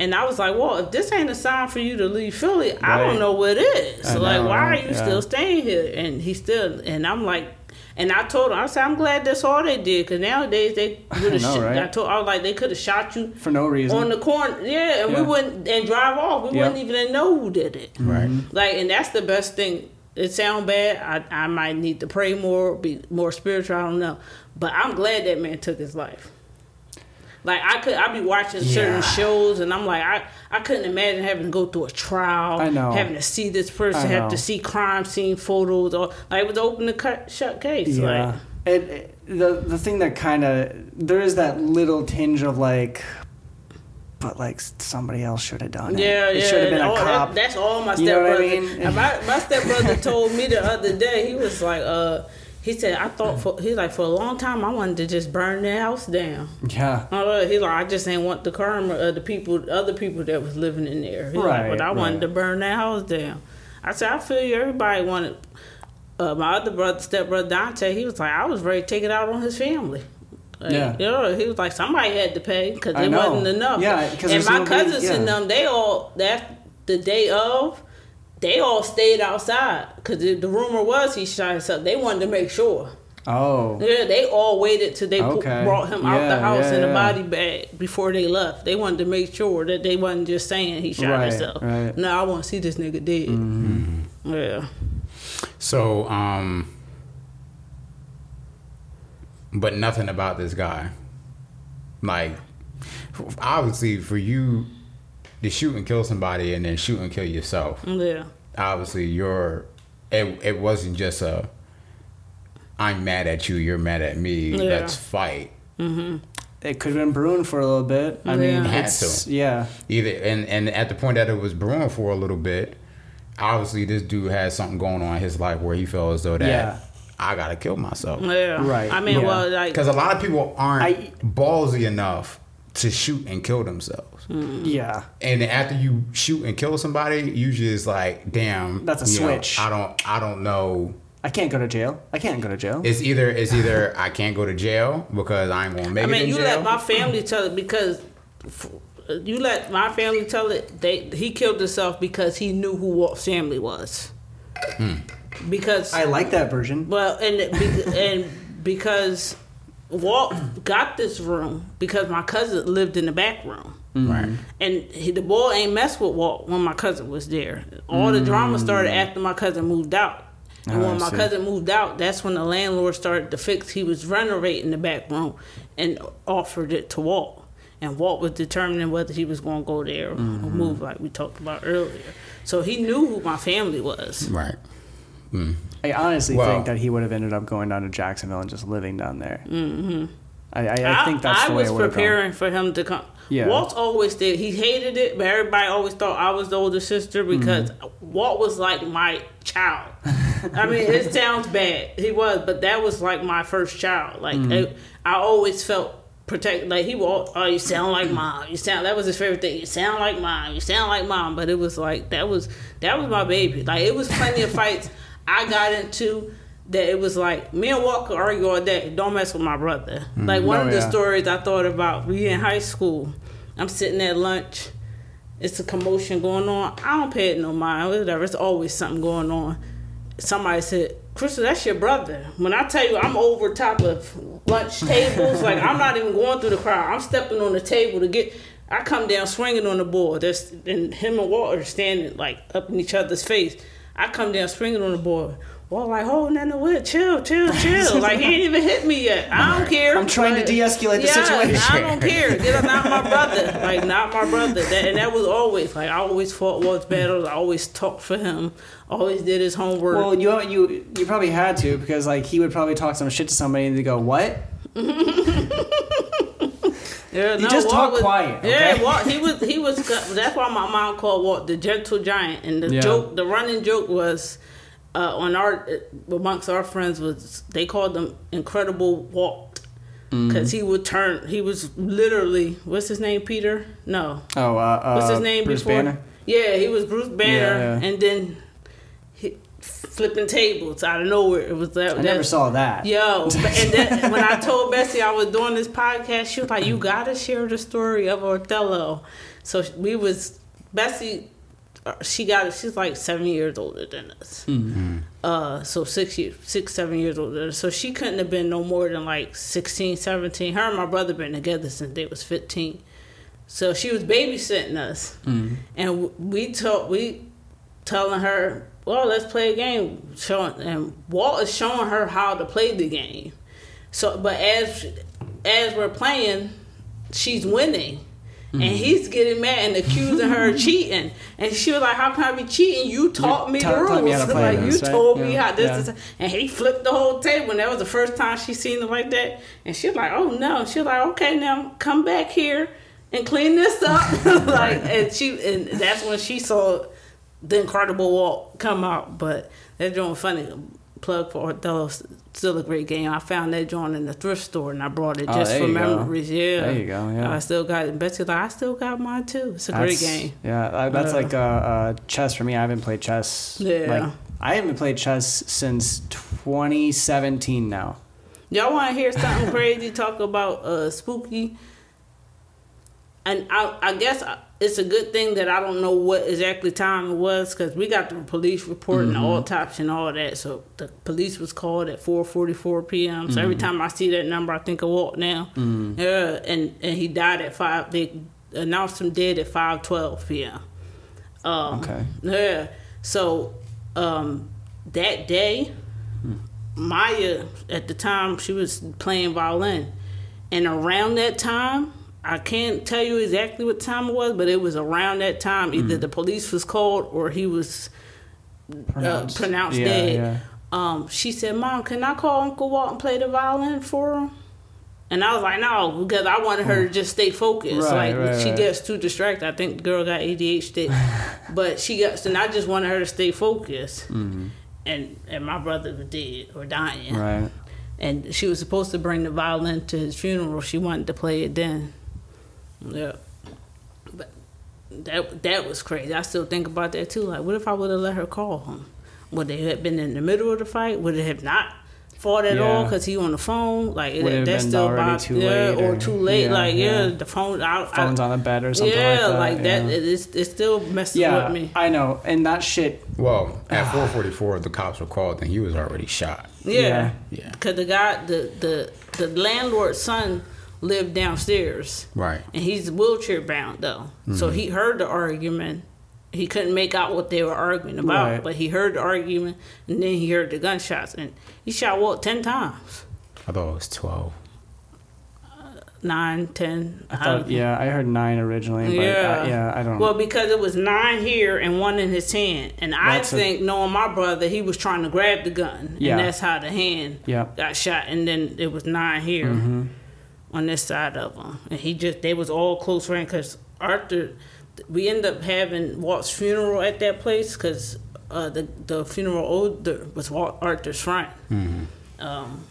Speaker 3: And I was like, well, if this ain't a sign for you to leave Philly, I don't know what is.
Speaker 1: I
Speaker 3: like,
Speaker 1: know,
Speaker 3: why are you
Speaker 1: Yeah.
Speaker 3: still staying here? And he still, and I'm like, and I told him, I said, I'm glad that's all they did, because nowadays they would have shot.
Speaker 1: right?
Speaker 3: I told, I was like, they could have shot you
Speaker 1: For no reason.
Speaker 3: on the corner, yeah, and
Speaker 1: Yeah.
Speaker 3: we wouldn't and drive off. We
Speaker 1: Yeah.
Speaker 3: wouldn't even know who did it.
Speaker 2: Right. Mm-hmm.
Speaker 3: Like, and that's the best thing. It sound bad. I I might need to pray more, be more spiritual. I don't know, but I'm glad that man took his life. Like I could, I'd be watching certain shows, and I'm like, I, I couldn't imagine having to go through a trial.
Speaker 1: I know.
Speaker 3: Having to see this person, have to see crime scene photos, or like it was open to cut, shut case.
Speaker 1: Yeah.
Speaker 3: Like,
Speaker 1: It, it- the the thing that kind of there is that little tinge of like, but like somebody else should have done it.
Speaker 3: Yeah,
Speaker 1: it
Speaker 3: yeah.
Speaker 1: should have been a
Speaker 3: all- that-
Speaker 1: cop.
Speaker 3: that's all my
Speaker 1: You know what I
Speaker 3: stepbrother.
Speaker 1: mean?
Speaker 3: my, my stepbrother told me the other day. He was like, uh, he said, I thought for he's like for a long time I wanted to just burn the house down.
Speaker 1: yeah.
Speaker 3: Uh, he's like, I just didn't want the karma of the people, other people that was living in there. He's
Speaker 1: Right,
Speaker 3: like, but I wanted to burn their house down. I said, I feel you. Everybody wanted. Uh, my other brother, stepbrother Dante, he was like, I was ready to take it out on his family. Like,
Speaker 1: Yeah.
Speaker 3: you know, he was like, somebody had to pay because it wasn't enough.
Speaker 1: Yeah,
Speaker 3: and my cousins
Speaker 1: yeah.
Speaker 3: and them, they all that the day of, they all stayed outside because the, the rumor was he shot himself. They wanted to make sure.
Speaker 1: Oh.
Speaker 3: Yeah, they all waited till they pu-
Speaker 1: Okay.
Speaker 3: brought him out the house
Speaker 1: yeah,
Speaker 3: in a
Speaker 1: yeah.
Speaker 3: body bag before they left. They wanted to make sure that they wasn't just saying he shot
Speaker 1: Right,
Speaker 3: himself.
Speaker 1: right.
Speaker 3: No, I want to see this nigga dead.
Speaker 1: Mm-hmm.
Speaker 3: Yeah.
Speaker 2: So, um, but nothing about this guy. Like, obviously, for you to shoot and kill somebody and then shoot and kill yourself,
Speaker 3: Yeah.
Speaker 2: obviously, you're. It, it wasn't just a. I'm mad at you. You're mad at me.
Speaker 3: Yeah.
Speaker 2: Let's fight. Mm-hmm.
Speaker 1: It could have been brewing for a little bit. I mean,
Speaker 3: Yeah.
Speaker 2: Had
Speaker 1: it's
Speaker 2: to.
Speaker 1: yeah.
Speaker 2: Either and and at the point that it was brewing for a little bit, obviously this dude has something going on in his life where he felt as though that
Speaker 1: Yeah.
Speaker 2: I gotta kill myself.
Speaker 3: Yeah.
Speaker 1: Right,
Speaker 3: I mean,
Speaker 1: yeah.
Speaker 3: well, like,
Speaker 2: Because a lot of people aren't
Speaker 1: I-
Speaker 2: ballsy enough to shoot and kill themselves.
Speaker 3: Mm.
Speaker 1: Yeah.
Speaker 2: And after you shoot and kill somebody, you just like, damn,
Speaker 1: That's a
Speaker 2: you know,
Speaker 1: switch.
Speaker 2: I don't, I don't know.
Speaker 1: I can't go to jail. I can't go to jail.
Speaker 2: It's either, it's either I can't go to jail because I ain't gonna make
Speaker 3: I
Speaker 2: it
Speaker 3: mean, you
Speaker 2: jail.
Speaker 3: let my family tell it because f- you let my family tell it. They he killed himself because he knew who Walt's family was. Because
Speaker 1: I like that version.
Speaker 3: Well, and and because Walt got this room because my cousin lived in the back room.
Speaker 2: right.
Speaker 3: And he, the boy ain't mess with Walt when my cousin was there. All the drama started after my cousin moved out. And
Speaker 1: Mm. Ah,
Speaker 3: when my cousin moved out, that's when the landlord started to fix. He was renovating the back room and offered it to Walt. And Walt was determining whether he was going to go there or
Speaker 1: Mm-hmm.
Speaker 3: move, like we talked about earlier. So he knew who my family was.
Speaker 2: Right.
Speaker 1: I honestly
Speaker 2: Well-
Speaker 1: think that he would have ended up going down to Jacksonville and just living down there. Mm-hmm. I, I, I think that's
Speaker 3: I
Speaker 1: the way
Speaker 3: was
Speaker 1: it would have gone.
Speaker 3: preparing for him to come.
Speaker 1: Yeah.
Speaker 3: Walt always did. He hated it, but everybody always thought I was the older sister because
Speaker 1: Mm-hmm.
Speaker 3: Walt was like my child. I mean, it sounds bad. He was, but that was like my first child. Like
Speaker 1: Mm-hmm.
Speaker 3: it- I always felt protected. Like he walked, oh, you sound like mom. You sound. That was his favorite thing. You sound like mom. You sound like mom. But it was like that was that was my baby. Like it was plenty of fights I got into. That it was like me and Walker argue all day. Don't mess with my brother. Mm-hmm. Like one
Speaker 1: Oh,
Speaker 3: of the
Speaker 1: yeah.
Speaker 3: stories I thought about. We in high school. I'm sitting at lunch. It's a commotion going on. I don't pay it no mind. Whatever. It's always something going on. Somebody said, "Krystal, that's your brother." When I tell you, I'm over top of lunch tables. like I'm not even going through the crowd. I'm stepping on the table to get. I come down swinging on the board. There's and him and Walter standing like up in each other's face. I come down swinging on the board. Walt like, oh, no, what? Chill, chill, chill. like he ain't even hit me yet. I don't care.
Speaker 1: I'm trying to
Speaker 3: Like,
Speaker 1: de-escalate the
Speaker 3: yeah,
Speaker 1: situation.
Speaker 3: I don't care. Get not my brother. Like not my brother. That, and that was always like I always fought Walt's battles. I always talked for him. Always did his homework.
Speaker 1: Well, you you you probably had to because like he would probably talk some shit to somebody and they go, "What?"
Speaker 3: Yeah,
Speaker 1: You just talk quiet,
Speaker 3: Yeah. Walt. He was. He was. That's why my mom called Walt the gentle giant. And the
Speaker 1: Yeah.
Speaker 3: joke, the running joke was, uh, on our amongst our friends was they called him Incredible Walt
Speaker 1: Mm-hmm.
Speaker 3: because he would turn. He was literally what's his name? Peter? No.
Speaker 1: Oh, uh, uh,
Speaker 3: What's his name
Speaker 1: Bruce
Speaker 3: before?
Speaker 1: Banner.
Speaker 3: Yeah, he was Bruce Banner,
Speaker 1: Yeah, yeah.
Speaker 3: and then he, flipping tables out of nowhere. It was that.
Speaker 1: I
Speaker 3: that-
Speaker 1: never saw that.
Speaker 3: Yo, and then when I told Bessie I was doing this podcast, she was like, "You gotta share the story of Othello." So we was Bessie. uh, She got she's like seven years older than us. Uh, so six years, six seven years older. So she couldn't have been no more than like 16, 17. Her and my brother been together since they was fifteen. So she was babysitting us, and we told we telling her, "Well, let's play a game." Showing and Walt is showing her how to play the game. So, but as as we're playing, she's winning. And he's getting mad and accusing her of cheating. And she was like, How can I be cheating? You taught me the rules.
Speaker 1: me
Speaker 3: like, you told me
Speaker 1: Yeah,
Speaker 3: how this
Speaker 1: yeah.
Speaker 3: is. And he flipped the whole table. And that was the first time she seen it like that. And she was like, Oh no. She was like, Okay, now come back here and clean this up. like, and she, and that's when she saw the Incredible Walt come out. But that joint was funny. Plug for Othello, still a great game. I found that joint in the thrift store and I brought it
Speaker 1: Oh,
Speaker 3: just
Speaker 1: there
Speaker 3: for
Speaker 1: you go.
Speaker 3: memories. Yeah,
Speaker 1: There you go, yeah.
Speaker 3: I still got it. Betsy's like, I still got mine too. It's a great game.
Speaker 1: Yeah, uh, that's
Speaker 3: Uh,
Speaker 1: like uh, uh, chess for me. I haven't played chess.
Speaker 3: Yeah.
Speaker 1: Like, I haven't played chess since 2017 now.
Speaker 3: Y'all want to hear something crazy? Talk about uh, spooky. And I, I guess it's a good thing that I don't know what exactly time it was because we got the police report and the autopsy and all that. So the police was called at 4:44 p.m. So every time I see that number, I think of Walt now. Yeah, and and he died at five. They announced him dead at 5:12 p.m. Um,
Speaker 1: Okay.
Speaker 3: Yeah. So um, that day, Maya at the time she was playing violin, and around that time, I can't tell you exactly what time it was, but it was around that time. Either the police was called or he was uh, pronounced
Speaker 1: yeah,
Speaker 3: dead.
Speaker 1: Yeah.
Speaker 3: Um, she said, "Mom, can I call Uncle Walt and play the violin for him?" And I was like, "No," because I wanted her to just stay focused.
Speaker 1: Right,
Speaker 3: like
Speaker 1: right,
Speaker 3: she
Speaker 1: right.
Speaker 3: gets too distracted. I think the girl got ADHD, but she got. And I just wanted her to stay focused. And and my brother was dead or dying.
Speaker 1: Right.
Speaker 3: And she was supposed to bring the violin to his funeral. She wanted to play it then. Yeah. But that that was crazy. I still think about that too. Like, what if I would have let her call him? Would they have been in the middle of the fight? Would it have not fought at all because he on the phone? Like,
Speaker 1: Would it have
Speaker 3: that's
Speaker 1: been
Speaker 3: still
Speaker 1: already
Speaker 3: about,
Speaker 1: too
Speaker 3: yeah,
Speaker 1: late
Speaker 3: or,
Speaker 1: or-
Speaker 3: too late.
Speaker 1: yeah,
Speaker 3: like, yeah,
Speaker 1: yeah.
Speaker 3: the phone. I,
Speaker 1: Phone's
Speaker 3: I,
Speaker 1: on the bed or something
Speaker 3: yeah,
Speaker 1: like that.
Speaker 3: that.
Speaker 1: yeah.
Speaker 3: It, it's, it still messes
Speaker 1: yeah,
Speaker 3: with me.
Speaker 1: I know. And that shit.
Speaker 2: Well, at 4:44, the cops were called, and he was already shot.
Speaker 3: Yeah.
Speaker 1: Yeah.
Speaker 2: Yeah.
Speaker 3: Cause the guy, the the the landlord's son lived downstairs,
Speaker 2: Right.
Speaker 3: and he's wheelchair bound though. So mm-hmm. he heard the argument. He couldn't make out what they were arguing about,
Speaker 1: Right.
Speaker 3: but he heard the argument, and then he heard the gunshots, and he shot Walt ten times.
Speaker 2: I thought it was 12.
Speaker 3: Uh, nine, ten.
Speaker 1: I thought, yeah, I heard nine originally. But uh,
Speaker 3: Yeah.
Speaker 1: I, yeah, I don't.
Speaker 3: Well, because it was nine here and one in his hand, and I
Speaker 1: That's a-
Speaker 3: think knowing my brother, he was trying to grab the gun,
Speaker 1: Yeah.
Speaker 3: and that's how the hand
Speaker 1: yeah.
Speaker 3: got shot, and then it was nine here
Speaker 1: Mm-hmm.
Speaker 3: On this side of him, and he just they was all close friends because Arthur. We ended up having Walt's funeral at that place because uh, the the funeral older was Walt Arthur's friend, um,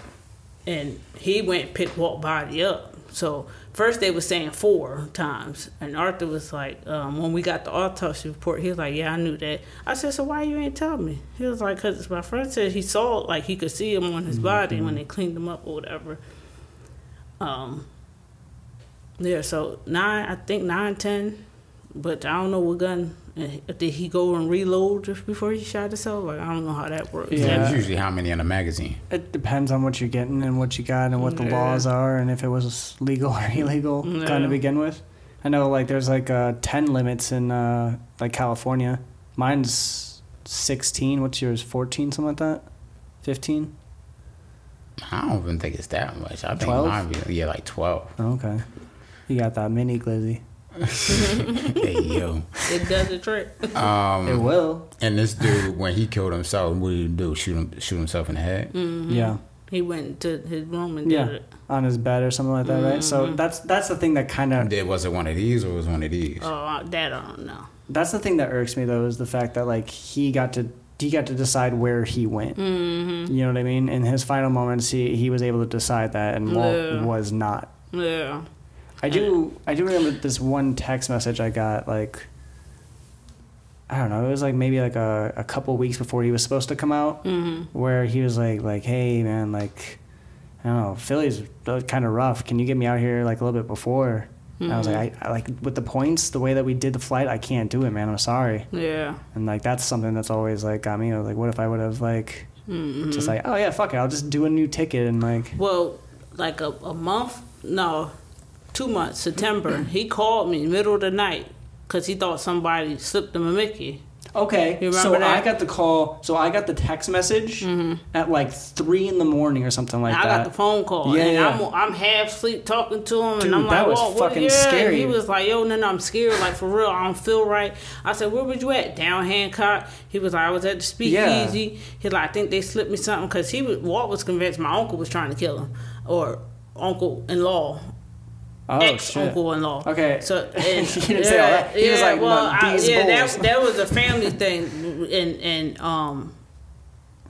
Speaker 3: and he went and picked Walt body up. So first they were saying four times, and Arthur was like, um, when we got the autopsy report, he was like, "Yeah, I knew that." I said, "So why you ain't tell me?" He was like, "Cause my friend said he saw it, like he could see him on his body when they cleaned him up or whatever." Um. Yeah, so nine, I think nine, ten, but I don't know what gun. uh, Did he go and reload just before he shot himself? Like I don't know how that works.
Speaker 1: Yeah.
Speaker 2: It's usually how many in a magazine.
Speaker 1: It depends on what you're getting and what you got and what the
Speaker 3: Yeah.
Speaker 1: laws are and if it was legal or illegal gun to begin with. I know like there's like uh, 10 limits in uh, like California. Mine's 16. What's yours? 14, something like that? 15?
Speaker 2: I don't even think it's that much. I think
Speaker 1: 12?
Speaker 2: mine be yeah, like twelve.
Speaker 1: Okay. You got that mini glizzy.
Speaker 2: hey yo.
Speaker 3: It does the trick.
Speaker 2: Um,
Speaker 1: it will.
Speaker 2: And this dude, when he killed himself, what did he do? Shoot him, shoot himself in the head.
Speaker 1: Yeah.
Speaker 3: He went to his room and
Speaker 1: Yeah.
Speaker 3: did it.
Speaker 1: On his bed or something like that, right? So that's that's the thing that kind of
Speaker 2: Did was it one of these or was it one of these?
Speaker 3: Oh, that I don't know.
Speaker 1: that's the thing that irks me though is the fact that like he got to he got to decide where he went.
Speaker 3: Mm-hmm.
Speaker 1: You know what I mean? In his final moments, he he was able to decide that, and Walt
Speaker 3: Yeah.
Speaker 1: was not.
Speaker 3: Yeah.
Speaker 1: I do I do remember this one text message I got like I don't know it was like maybe like a, a couple weeks before he was supposed to come out
Speaker 3: Mm-hmm.
Speaker 1: where he was like like hey man like I don't know Philly's kind of rough can you get me out here like a little bit before and I was like I, I like with the points the way that we did the flight I can't do it man I'm sorry
Speaker 3: Yeah.
Speaker 1: and like that's something that's always like got me I was like what if I would have like
Speaker 3: Mm-hmm.
Speaker 1: just like oh yeah fuck it I'll just do a new ticket and like
Speaker 3: Well, like a, a month, no, two months, September, he called me middle of the night because he thought somebody slipped him a Mickey.
Speaker 1: Okay, so
Speaker 3: that?
Speaker 1: I got the call. So I got the text message mm-hmm. at like three in the morning or something like
Speaker 3: I
Speaker 1: that.
Speaker 3: got the phone call,
Speaker 1: Yeah,
Speaker 3: and
Speaker 1: yeah.
Speaker 3: I'm, I'm half asleep talking to him,
Speaker 1: Dude,
Speaker 3: and I'm like,
Speaker 1: that was
Speaker 3: "Whoa, what-
Speaker 1: fucking
Speaker 3: yeah."
Speaker 1: scary.
Speaker 3: He was like, "Yo, no, no, I'm scared, like for real, I don't feel right." I said, "Where were you at?" Down Hancock. He was like, "I was at the Speakeasy." He like, "I think they slipped me something," because he was Walt was convinced my uncle was trying to kill him, or uncle-in-law,
Speaker 1: oh
Speaker 3: ex
Speaker 1: shit.
Speaker 3: uncle-in-law.
Speaker 1: Okay.
Speaker 3: So and,
Speaker 1: He didn't say all that. He was like,
Speaker 3: well, I- yeah, that,
Speaker 1: bulls."
Speaker 3: that was a family thing, and and um,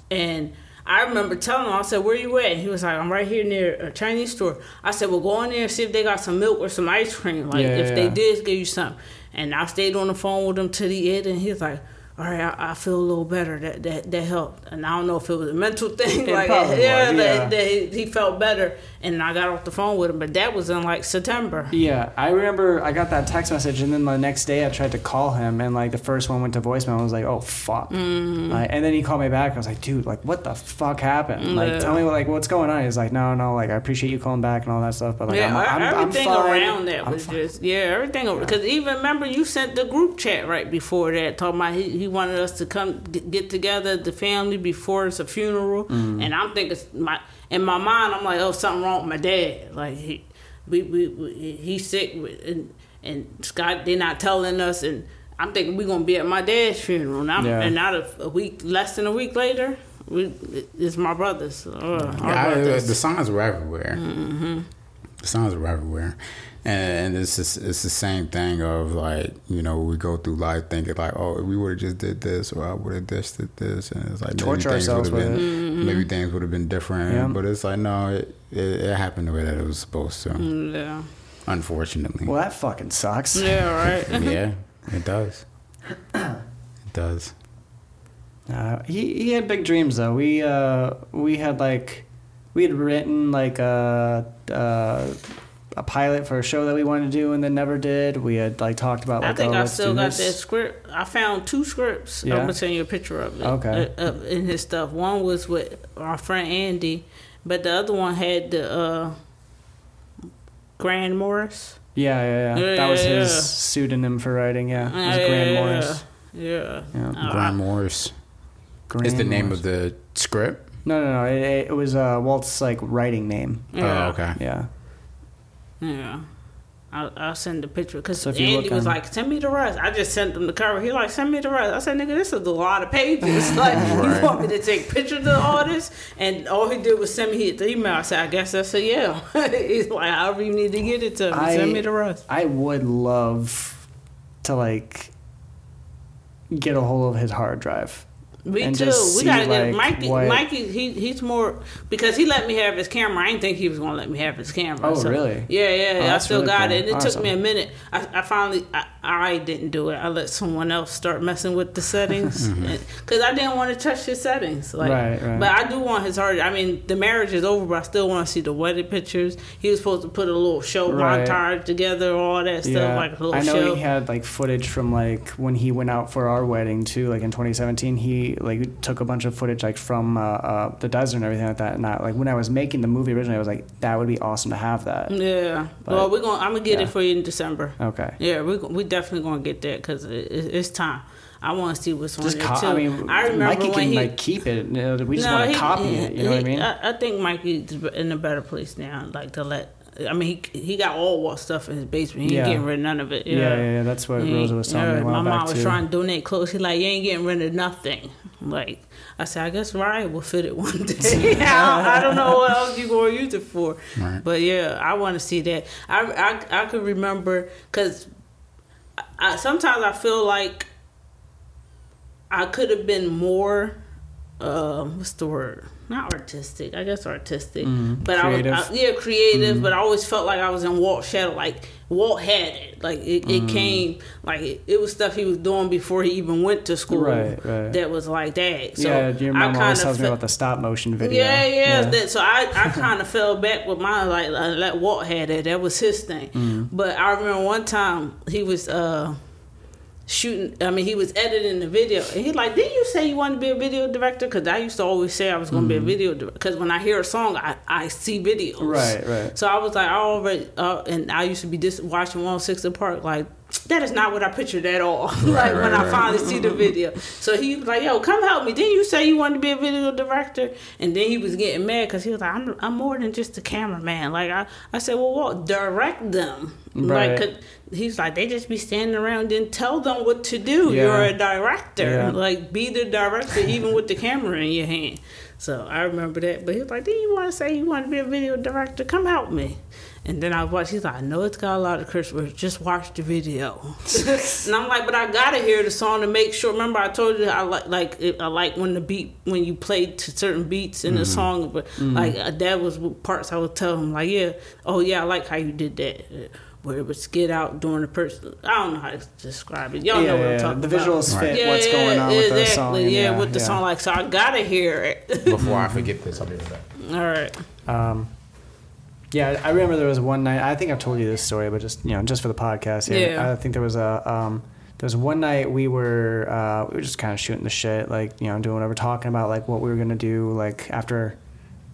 Speaker 3: and I remember telling him, I said, "Where you at?" He was like, "I'm right here near a Chinese store." I said, "Well, go in there and see if they got some milk or some ice cream. Like
Speaker 1: Yeah,
Speaker 3: if
Speaker 1: yeah,
Speaker 3: they did give you something." And I stayed on the phone with him till the end, and he was like. All right, I, I feel a little better. That, that that helped, and I don't know if it was a mental thing, like yeah,
Speaker 1: was,
Speaker 3: that,
Speaker 1: yeah.
Speaker 3: that he, felt better. And I got off the phone with him, but that was in like September.
Speaker 1: Yeah, I remember I got that text message, and then the next day I tried to call him, and like the first one went to voicemail. I was like, "Oh fuck!"
Speaker 3: Mm-hmm.
Speaker 1: Like, and then he called me back. I was like, "Dude, like, what the fuck happened? Like,
Speaker 3: Yeah.
Speaker 1: tell me what, like, what's going on?" He's like, "No, no, like, I appreciate you calling back and all that stuff, but like,
Speaker 3: yeah,
Speaker 1: I'm, I'm, I'm
Speaker 3: everything
Speaker 1: fine.
Speaker 3: around that
Speaker 1: I'm
Speaker 3: was
Speaker 1: fine."
Speaker 3: just yeah, everything because even remember you sent the group chat right before that talking about he, he wanted us to come get, get together the family before it's a funeral,
Speaker 1: Mm.
Speaker 3: and I'm thinking my in my mind I'm like oh something wrong with my dad like he we, we, we he's sick and and Scott they're not telling us and I'm thinking we're gonna be at my dad's funeral and,
Speaker 1: Yeah.
Speaker 3: and not a, a week less than a week later. We, it's my brothers. Uh,
Speaker 2: Yeah, I-
Speaker 3: brothers.
Speaker 2: the signs were everywhere. The signs were everywhere, and, and it's just, it's the same thing of like you know we go through life thinking like oh we would have just did this or I would have just did this and it's like maybe
Speaker 1: Torture
Speaker 2: things
Speaker 1: ourselves
Speaker 2: would have
Speaker 1: with
Speaker 2: been maybe things would have been different
Speaker 1: Yeah.
Speaker 2: but it's like no it, it, it happened the way that it was supposed to
Speaker 3: yeah.
Speaker 2: unfortunately
Speaker 1: Well, that fucking sucks.
Speaker 3: Yeah, right.
Speaker 2: yeah it does it does
Speaker 1: Uh, he he had big dreams though. We uh we had like we had written like a uh, a pilot for a show that we wanted to do and then never did. We had like talked about
Speaker 3: I think
Speaker 1: oh,
Speaker 3: I
Speaker 1: let's
Speaker 3: still got
Speaker 1: this.
Speaker 3: that script. I found two scripts.
Speaker 1: Yeah?
Speaker 3: I'm gonna send you a picture of it.
Speaker 1: Okay.
Speaker 3: uh, uh, in his stuff. One was with our friend Andy, but the other one had the uh, Grant Morris.
Speaker 1: Yeah, yeah, yeah.
Speaker 3: Yeah,
Speaker 1: that was
Speaker 3: yeah,
Speaker 1: his
Speaker 3: yeah.
Speaker 1: pseudonym for writing. Yeah, it was
Speaker 3: Yeah,
Speaker 1: Grant
Speaker 3: yeah,
Speaker 1: Morris.
Speaker 3: Yeah.
Speaker 1: Yeah.
Speaker 3: Uh,
Speaker 2: Morris
Speaker 1: Grant
Speaker 2: is the name
Speaker 1: Morris.
Speaker 2: of the script
Speaker 1: No, no, no. It, it was uh, Walt's like writing name.
Speaker 3: Yeah.
Speaker 2: oh okay
Speaker 1: Yeah.
Speaker 3: Yeah. I'll, I'll send the picture because
Speaker 1: So
Speaker 3: Andy
Speaker 1: look
Speaker 3: was
Speaker 1: on-
Speaker 3: like, "Send me the rest." I just sent him the cover. He like, "Send me the rest." I said, "Nigga, this is a lot of pages. Like,
Speaker 2: Right.
Speaker 3: you want me to take pictures of all this?" And all he did was send me the email. I said, "I guess that's a yeah." He's like, "However you need to get it to me,
Speaker 1: I-
Speaker 3: send me the rest."
Speaker 1: I would love to like get a hold of his hard drive.
Speaker 3: Me
Speaker 1: and
Speaker 3: too. We gotta get
Speaker 1: like,
Speaker 3: Mikey.
Speaker 1: what-
Speaker 3: Mikey, he he's more because he let me have his camera. I didn't think he was gonna let me have his camera.
Speaker 1: Oh, really?
Speaker 3: Yeah, yeah.
Speaker 1: Oh,
Speaker 3: I still
Speaker 1: really
Speaker 3: got
Speaker 1: cool.
Speaker 3: it. And it took me a minute. I, I finally, I, I didn't do it. I let someone else start messing with the settings because I didn't want to touch his settings. Like,
Speaker 1: Right, right.
Speaker 3: But I do want his heart. I mean, the marriage is over, but I still want to see the wedding pictures. He was supposed to put a little show
Speaker 1: Right.
Speaker 3: montage together, all that stuff,
Speaker 1: Yeah,
Speaker 3: like a little
Speaker 1: I know
Speaker 3: show.
Speaker 1: he had like footage from like when he went out for our wedding too, like in 2017. He like took a bunch of footage like from uh, uh, the desert and everything like that. And I, like when I was making the movie originally, I was like, that would be awesome to have that.
Speaker 3: yeah.
Speaker 1: But-
Speaker 3: well, we're gonna. I'm gonna get
Speaker 1: yeah.
Speaker 3: it for you in December.
Speaker 1: Okay.
Speaker 3: Yeah, we we definitely gonna get that because it, it, it's time. I want to see what's on
Speaker 1: Just
Speaker 3: there
Speaker 1: co-
Speaker 3: too.
Speaker 1: I mean,
Speaker 3: I remember
Speaker 1: Mikey
Speaker 3: when
Speaker 1: can
Speaker 3: he.
Speaker 1: like keep it. you We just
Speaker 3: no,
Speaker 1: want to copy it. You know what I mean?
Speaker 3: I, I think Mikey's in a better place now. Like to let. I mean, he he got all what stuff in his basement. He
Speaker 1: Yeah.
Speaker 3: ain't getting rid of none of it.
Speaker 1: yeah, yeah, yeah. That's what
Speaker 3: He
Speaker 1: Rosa
Speaker 3: ain't-
Speaker 1: was telling me
Speaker 3: yeah,
Speaker 1: a while
Speaker 3: My mom
Speaker 1: back
Speaker 3: was
Speaker 1: too.
Speaker 3: trying to donate clothes. He like, you ain't getting rid of nothing. Like I said, I guess Ryan will fit it one day. I, I don't know what else you're gonna use it for.
Speaker 2: Right.
Speaker 3: But yeah, I want to see that. I I I could remember because I, sometimes I feel like I could have been more. Uh, what's the word? Not artistic. I guess artistic.
Speaker 1: Mhm.
Speaker 3: But
Speaker 1: Creative.
Speaker 3: I was I, yeah creative. But I always felt like I was in Walt's shadow. Like Walt had it. Like it,
Speaker 1: Mm.
Speaker 3: it came. Like it, it was stuff he was doing before he even went to school.
Speaker 1: Right, right.
Speaker 3: That was like that. So
Speaker 1: yeah, your
Speaker 3: I
Speaker 1: mom always
Speaker 3: kinda
Speaker 1: tells me about the stop motion video.
Speaker 3: yeah, yeah. That, so I, I kind of fell back with mine. Like, uh, like Walt had it. That was his thing.
Speaker 1: Mm.
Speaker 3: But I remember one time he was uh, shooting. I mean, he was editing the video, and he like, "Didn't you say you wanted to be a video director?" Because I used to always say I was going to be a video director. Because when I hear a song, I, I see videos.
Speaker 1: Right, right.
Speaker 3: So I was like, I already, uh, and I used to be just watching 106 the Park, like, that is not what I pictured at all. like
Speaker 2: Right,
Speaker 3: when
Speaker 2: right,
Speaker 3: I finally see the video. So he was like, yo, come help me. Didn't you say you wanted to be a video director? And then he was getting mad because he was like, I'm, I'm more than just a cameraman. Like, I, I said, well, what? Direct them.
Speaker 1: Right.
Speaker 3: Like, he's like, they just be standing around and tell them what to do.
Speaker 1: Yeah.
Speaker 3: You're a director.
Speaker 1: Yeah.
Speaker 3: Like, be the director even with the camera in your hand. So I remember that. But he was like, Didn't you want to say you want to be a video director? Come help me. And then I watched, he's like, I know it's got a lot of curse words. Just watch the video. and I'm like, but I gotta hear the song to make sure. Remember, I told you I like like it- I like when the beat when you play to certain beats in the song, but like uh, that was parts I would tell him like, yeah, oh yeah, I like how you did that. Where it would skid out during the person. I don't know how to describe it. Y'all
Speaker 1: Yeah,
Speaker 3: know what
Speaker 1: yeah,
Speaker 3: I'm talking
Speaker 1: the
Speaker 3: about.
Speaker 1: The visuals fit what's going on with the song,
Speaker 3: Yeah,
Speaker 1: yeah,
Speaker 3: with the
Speaker 1: yeah.
Speaker 3: song. Like, so I gotta hear it.
Speaker 2: Before I forget this, I'll be right back.
Speaker 3: All right.
Speaker 1: Um, yeah, I remember there was one night. I think I've told you this story, but just you know, just for the podcast. Yeah,
Speaker 3: Yeah.
Speaker 1: I think there was a um, there was one night we were uh, we were just kind of shooting the shit, like you know, doing whatever, talking about like what we were gonna do, like after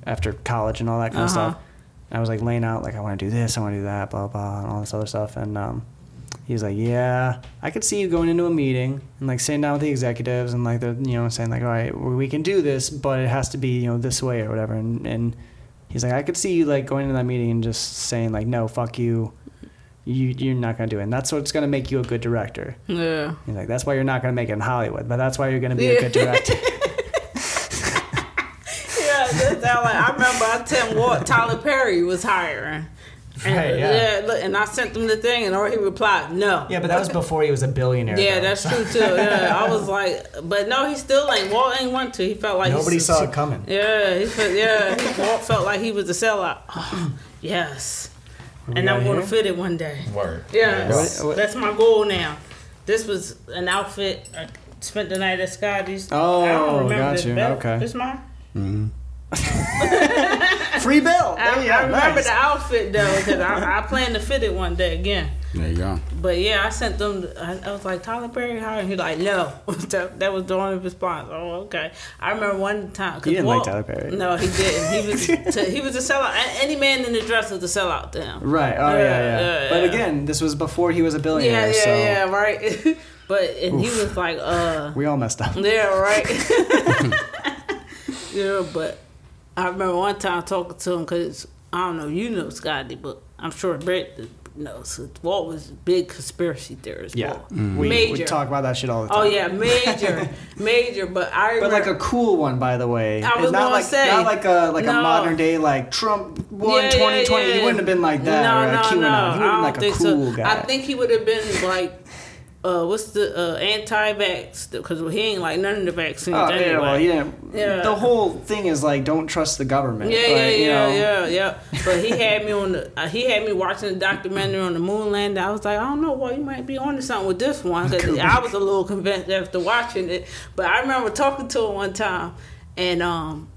Speaker 1: after college and all that kind of
Speaker 3: Uh-huh.
Speaker 1: stuff. And I was like laying out, like I want to do this, I want to do that, blah blah, and all this other stuff. And um, was like, yeah, I could see you going into a meeting and like sitting down with the executives and like the you know saying like, all right, we can do this, but it has to be you know this way or whatever. And and he's like, I could see you like going into that meeting and just saying like, no, fuck you. You, you're not gonna do it. And that's what's gonna make you a good director.
Speaker 3: Yeah.
Speaker 1: He's like, that's why you're not gonna make it in Hollywood, but that's why you're gonna be
Speaker 3: Yeah.
Speaker 1: a good director.
Speaker 3: Yeah, like, I remember I tell what Tyler Perry was hiring. And,
Speaker 1: Right, yeah.
Speaker 3: look, and I sent him the thing, and or he replied, "No."
Speaker 1: yeah, but that was before he was a billionaire.
Speaker 3: Yeah,
Speaker 1: though.
Speaker 3: that's true too. Yeah, I was like, but no, he still ain't. Walt ain't want to. He felt like
Speaker 1: Nobody
Speaker 3: he,
Speaker 1: saw it coming.
Speaker 3: Yeah, he felt, yeah. He, Walt felt like he was a sellout. Oh, yes,
Speaker 1: we
Speaker 3: and I'm gonna fit it one day.
Speaker 2: Word.
Speaker 3: Yeah,
Speaker 1: What- what-
Speaker 3: that's my goal now. This was an outfit. I spent the night at Scotty's.
Speaker 1: Oh,
Speaker 3: I don't remember
Speaker 1: got
Speaker 3: this
Speaker 1: you.
Speaker 3: belt.
Speaker 1: Okay.
Speaker 3: This mine.
Speaker 2: Mm-hmm.
Speaker 1: Free bill.
Speaker 3: I, I remember
Speaker 1: Nice.
Speaker 3: the outfit though, because I, I plan to fit it one day again.
Speaker 2: There you go.
Speaker 3: But yeah, I sent them. I, I was like Tyler Perry hiring. He like no. that, that was the only response. Oh okay. I remember one time. 'cause
Speaker 1: You didn't like Tyler Perry.
Speaker 3: No, he didn't. He was to, he was a sellout. Any man in the dress was a sellout to him.
Speaker 1: Right. Oh yeah,
Speaker 3: Yeah,
Speaker 1: yeah.
Speaker 3: yeah,
Speaker 1: But
Speaker 3: yeah.
Speaker 1: again, this was before he was a billionaire.
Speaker 3: yeah,
Speaker 1: so
Speaker 3: yeah. Right. but and he was like, uh.
Speaker 1: we all messed up.
Speaker 3: Yeah, right. yeah, but I remember one time talking to him because I don't know, you know Scotty, but I'm sure Brett knows. Walt was a big conspiracy theorist.
Speaker 1: Yeah,
Speaker 3: Walt. Mm-hmm.
Speaker 1: we, we
Speaker 3: major.
Speaker 1: talk about that shit all the oh, time.
Speaker 3: Oh yeah, major, major. But I
Speaker 1: But like a cool one, by the way.
Speaker 3: I was
Speaker 1: not like
Speaker 3: say.
Speaker 1: not like a like a modern day like Trump won
Speaker 3: Yeah, yeah,
Speaker 1: 2020. He wouldn't have been like that
Speaker 3: No,
Speaker 1: or
Speaker 3: no,
Speaker 1: QAnon.
Speaker 3: no.
Speaker 1: He would
Speaker 3: I
Speaker 1: have been
Speaker 3: don't
Speaker 1: like a
Speaker 3: think
Speaker 1: cool
Speaker 3: so.
Speaker 1: guy.
Speaker 3: I think he would have been like, uh, what's the uh, anti-vax? Because he ain't like none of the vaccines
Speaker 1: Oh,
Speaker 3: anyway.
Speaker 1: yeah, well, didn't.
Speaker 3: Yeah.
Speaker 1: The whole thing is like, don't trust the government.
Speaker 3: Yeah, yeah,
Speaker 1: you
Speaker 3: yeah,
Speaker 1: know,
Speaker 3: yeah, yeah. But he had me on the. Uh, he had me watching the documentary on the moon landing. I was like, I don't know, why you might be onto something with this one. 'Cause I was a little convinced after watching it. But I remember talking to him one time, and um,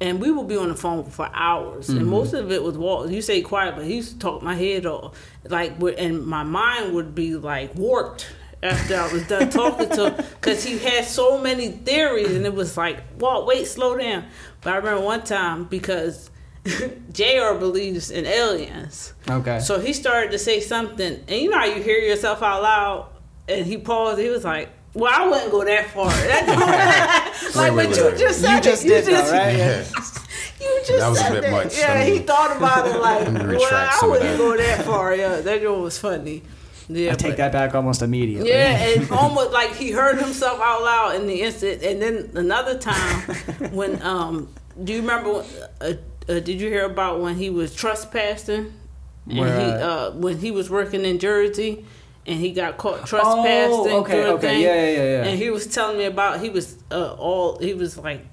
Speaker 3: and we would be on the phone for hours,
Speaker 1: Mm-hmm.
Speaker 3: and most of it was Walt. You say quiet, but he used to talk my head off, like, and my mind would be like warped after I was done talking to him, because he had so many theories, and it was like, Walt, wait, slow down. But I remember one time because Jr. believes in aliens.
Speaker 1: Okay.
Speaker 3: So he started to say something, and you know how you hear yourself out loud, and he paused. He was like, "Well, I wouldn't go that far." That- like,
Speaker 2: Wait,
Speaker 3: but
Speaker 2: wait,
Speaker 3: you
Speaker 2: wait.
Speaker 3: just said
Speaker 1: you just
Speaker 3: it.
Speaker 1: did
Speaker 3: you just,
Speaker 1: though, right?
Speaker 2: Yeah.
Speaker 3: You just
Speaker 2: That was a bit
Speaker 3: that.
Speaker 2: much.
Speaker 3: Yeah,
Speaker 2: Let me-
Speaker 3: he thought about it like, "Well, I wouldn't go that far." Yeah, that one was funny. Yeah,
Speaker 1: I take
Speaker 3: but-
Speaker 1: that back almost immediately.
Speaker 3: yeah, and almost like he heard himself out loud in the instant. And then another time when um, do you remember? Uh, uh, did you hear about when he was trespassing? And
Speaker 1: Where,
Speaker 3: he
Speaker 1: uh,
Speaker 3: when he was working in Jersey, and he got caught trespassing.
Speaker 1: Oh, okay,
Speaker 3: through a
Speaker 1: okay,
Speaker 3: thing.
Speaker 1: yeah, yeah, yeah.
Speaker 3: And he was telling me about he was uh, all he was like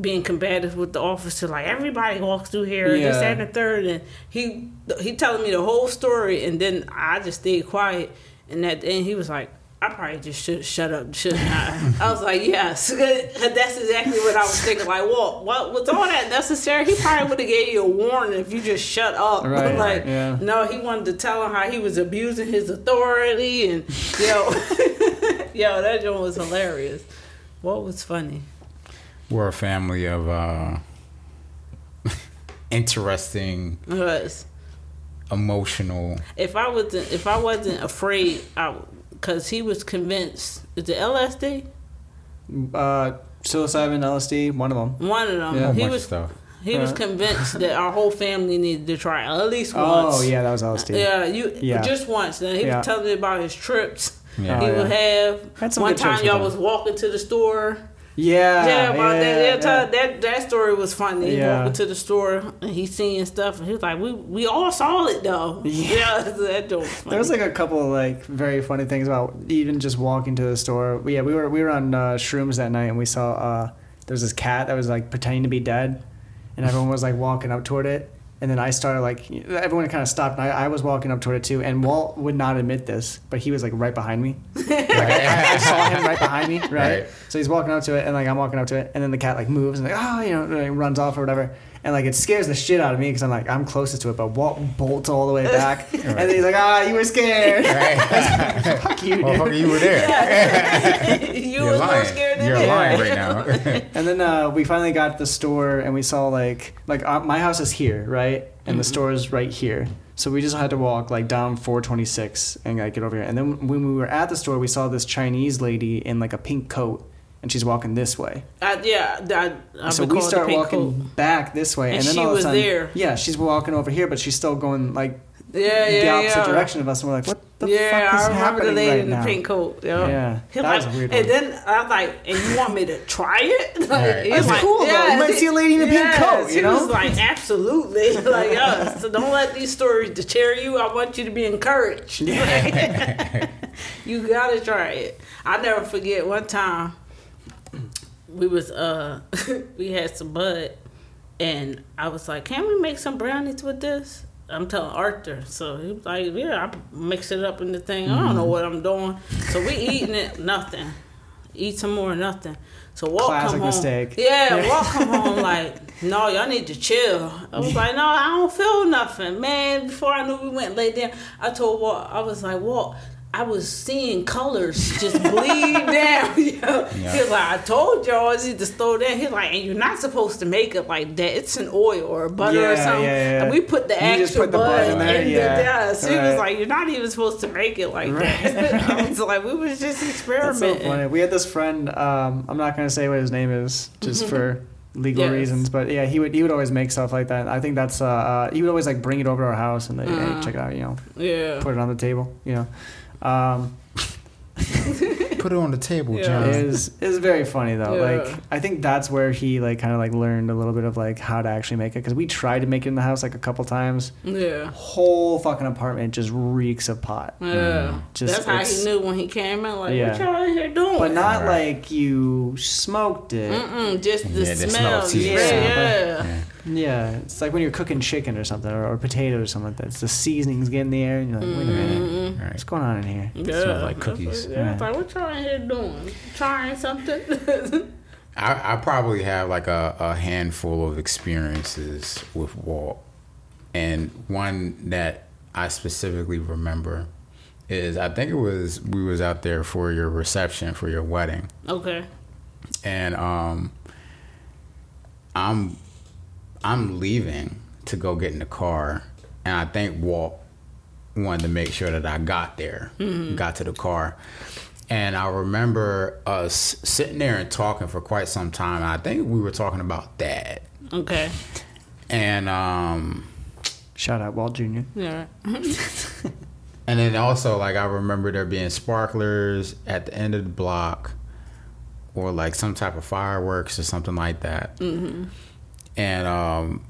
Speaker 3: being combative with the officer, like everybody walks through here, this,
Speaker 1: Yeah.
Speaker 3: that, and the third, and he he telling me the whole story, and then I just stayed quiet, and at the end he was like. I probably just should shut up, shouldn't I? I was like, yes, that's exactly what I was thinking. Like, what, what was all that necessary? He probably would have gave you a warning if you just shut up.
Speaker 1: Right,
Speaker 3: like,
Speaker 1: yeah.
Speaker 3: no, he wanted to tell him how he was abusing his authority, and yo, yo, that joint was hilarious. What was funny?
Speaker 2: We're a family of uh, interesting,
Speaker 3: Was
Speaker 2: emotional.
Speaker 3: if I wasn't if I wasn't afraid, because he was convinced. Is it LSD?
Speaker 1: Uh, psilocybin, LSD, one of them.
Speaker 3: One of them.
Speaker 1: Yeah.
Speaker 3: he was
Speaker 2: stuff.
Speaker 3: he was
Speaker 1: Uh.
Speaker 3: convinced that our whole family needed to try at least once.
Speaker 1: Oh yeah, that was LSD.
Speaker 3: Yeah, you
Speaker 1: Yeah.
Speaker 3: just once. Then he
Speaker 1: Yeah.
Speaker 3: was telling me about his trips.
Speaker 2: Yeah.
Speaker 3: he
Speaker 1: Oh,
Speaker 3: would
Speaker 1: yeah.
Speaker 3: have.
Speaker 1: Had some
Speaker 3: One
Speaker 1: good trips
Speaker 3: time y'all was walking to the store.
Speaker 1: Yeah,
Speaker 3: Yeah, about that.
Speaker 1: yeah,
Speaker 3: Yeah, that that story was funny. He
Speaker 1: Yeah.
Speaker 3: walking to the store and he seeing stuff, and he was like, "We we all saw it though."
Speaker 1: Yeah.
Speaker 3: Yeah, that joke was funny.
Speaker 1: There was like a couple of like very funny things about even just walking to the store. Yeah, we were we were on uh, shrooms that night and we saw uh, there was this cat that was like pretending to be dead, and everyone was like walking up toward it. And then I started like everyone kind of stopped. And I, I was walking up toward it too, and Walt would not admit this, but he was like right behind me. Like, I, I saw him right behind me, right?
Speaker 2: Right.
Speaker 1: So he's walking up to it, and like I'm walking up to it, and then the cat like moves and like oh you know like, runs off or whatever, and like it scares the shit out of me because I'm like I'm closest to it, but Walt bolts all the way back, and then he's like ah you were scared.
Speaker 2: Right.
Speaker 1: Fuck you.
Speaker 2: Well, fuck, you were there.
Speaker 3: you
Speaker 2: You're
Speaker 3: was more scared than
Speaker 2: You're
Speaker 3: me.
Speaker 2: lying right now.
Speaker 1: And then uh, we finally got to the store and we saw like like uh, my house is here, right? And the store is right here. So we just had to walk like down 426 and like get over here. And then when we were at the store, we saw this Chinese lady in like a pink coat, and she's walking this way.
Speaker 3: I, yeah, I, I
Speaker 1: so we
Speaker 3: call
Speaker 1: start walking
Speaker 3: coat.
Speaker 1: back this way, and,
Speaker 3: And
Speaker 1: then
Speaker 3: she
Speaker 1: all of a
Speaker 3: was
Speaker 1: sudden,
Speaker 3: there.
Speaker 1: yeah, she's walking over here, but she's still going like
Speaker 3: Yeah, yeah,
Speaker 1: the opposite
Speaker 3: yeah.
Speaker 1: direction of us. And we're like, what the
Speaker 3: yeah,
Speaker 1: fuck is
Speaker 3: I remember
Speaker 1: happening
Speaker 3: the lady
Speaker 1: right
Speaker 3: in the
Speaker 1: now?
Speaker 3: pink coat. Yeah,
Speaker 1: Yeah,
Speaker 3: He
Speaker 1: that
Speaker 3: like,
Speaker 1: was a weird
Speaker 3: And
Speaker 1: one.
Speaker 3: then I'm like, and you want me to try it? Like,
Speaker 2: Right.
Speaker 3: he's
Speaker 2: That's
Speaker 3: like,
Speaker 1: cool, though. You might see a lady in a pink
Speaker 3: yes,
Speaker 1: coat, you
Speaker 3: he
Speaker 1: know?
Speaker 3: was like, absolutely. like, yeah. So don't let these stories deter you. I want you to be encouraged. Like, you gotta try it. I never forget one time we was uh we had some bud and I was like, Can we make some brownies with this? I'm telling Arthur. So he was like, Yeah, I mix it up in the thing. I don't
Speaker 1: Mm-hmm.
Speaker 3: know what I'm doing. So we eating it, nothing. Eat some more, nothing. So Walt
Speaker 1: Classic
Speaker 3: come home.
Speaker 1: mistake.
Speaker 3: Yeah,
Speaker 1: Yeah.
Speaker 3: Walt come home like, no, y'all need to chill. I was like, no, I don't feel nothing, man. Before I knew we went lay down, I told Walt, I was like, Walt, I was seeing colors just bleed down. You know?
Speaker 2: Yeah.
Speaker 3: He was like, I told y'all I need to slow down. He's like, and you're not supposed to make it like that. It's an oil or butter or something.
Speaker 1: yeah, yeah.
Speaker 3: And we put the
Speaker 1: You
Speaker 3: extra
Speaker 1: just put the
Speaker 3: butter in
Speaker 1: there,
Speaker 3: the
Speaker 1: yeah.
Speaker 3: dust. He was like, you're not even supposed to make it like
Speaker 1: Right.
Speaker 3: that. I was like, we was just experimenting.
Speaker 1: so funny. We had this friend. Um, I'm not gonna say what his name is, just for legal
Speaker 3: Yes.
Speaker 1: reasons. But yeah, he would he would always make stuff like that. I think that's uh, uh he would always like bring it over to our house and like,
Speaker 3: Uh-huh.
Speaker 1: hey, check it out, you know,
Speaker 3: Yeah.
Speaker 1: put it on the table, you know. Um,
Speaker 2: Put it on the table,
Speaker 3: Yeah.
Speaker 2: John.
Speaker 1: it is is very funny though.
Speaker 3: Yeah.
Speaker 1: Like I think that's where he like kind of like learned a little bit of like how to actually make it because we tried to make it in the house like a couple times.
Speaker 3: Yeah.
Speaker 1: Whole fucking apartment just reeks of pot.
Speaker 3: Yeah.
Speaker 1: Just-
Speaker 3: That's how he knew when he came in. Like,
Speaker 1: Yeah.
Speaker 3: what y'all in here doing?
Speaker 1: But not
Speaker 2: Right.
Speaker 1: like you smoked it.
Speaker 3: Mm-mm, just the
Speaker 2: Yeah, the
Speaker 3: smell.
Speaker 2: smell,
Speaker 3: yeah.
Speaker 1: Yeah.
Speaker 3: Yeah.
Speaker 1: Yeah, it's like when you're cooking chicken or something, or, or potatoes or something like that. It's the seasonings get in the air, and you're like, wait a minute,
Speaker 3: Mm-mm.
Speaker 2: right.
Speaker 1: what's going on in here?
Speaker 3: Yeah.
Speaker 2: Smells like
Speaker 3: That's
Speaker 2: cookies.
Speaker 3: what- Yeah, it's like, what y'all in here doing? Trying something?
Speaker 2: I, I probably have like a, a handful of experiences with Walt. And one that I specifically remember is I think it was we was out there for your reception for your wedding.
Speaker 3: okay.
Speaker 2: And um I'm I'm leaving to go get in the car and I think Walt wanted to make sure that I got there, got to the car. And I remember us sitting there and talking for quite some time. I think we were talking about dad.
Speaker 3: Okay.
Speaker 2: And um
Speaker 1: Shout out Walt Jr.
Speaker 3: Yeah.
Speaker 2: and then also like I remember there being sparklers at the end of the block or like some type of fireworks or something like that. Mm-hmm. And um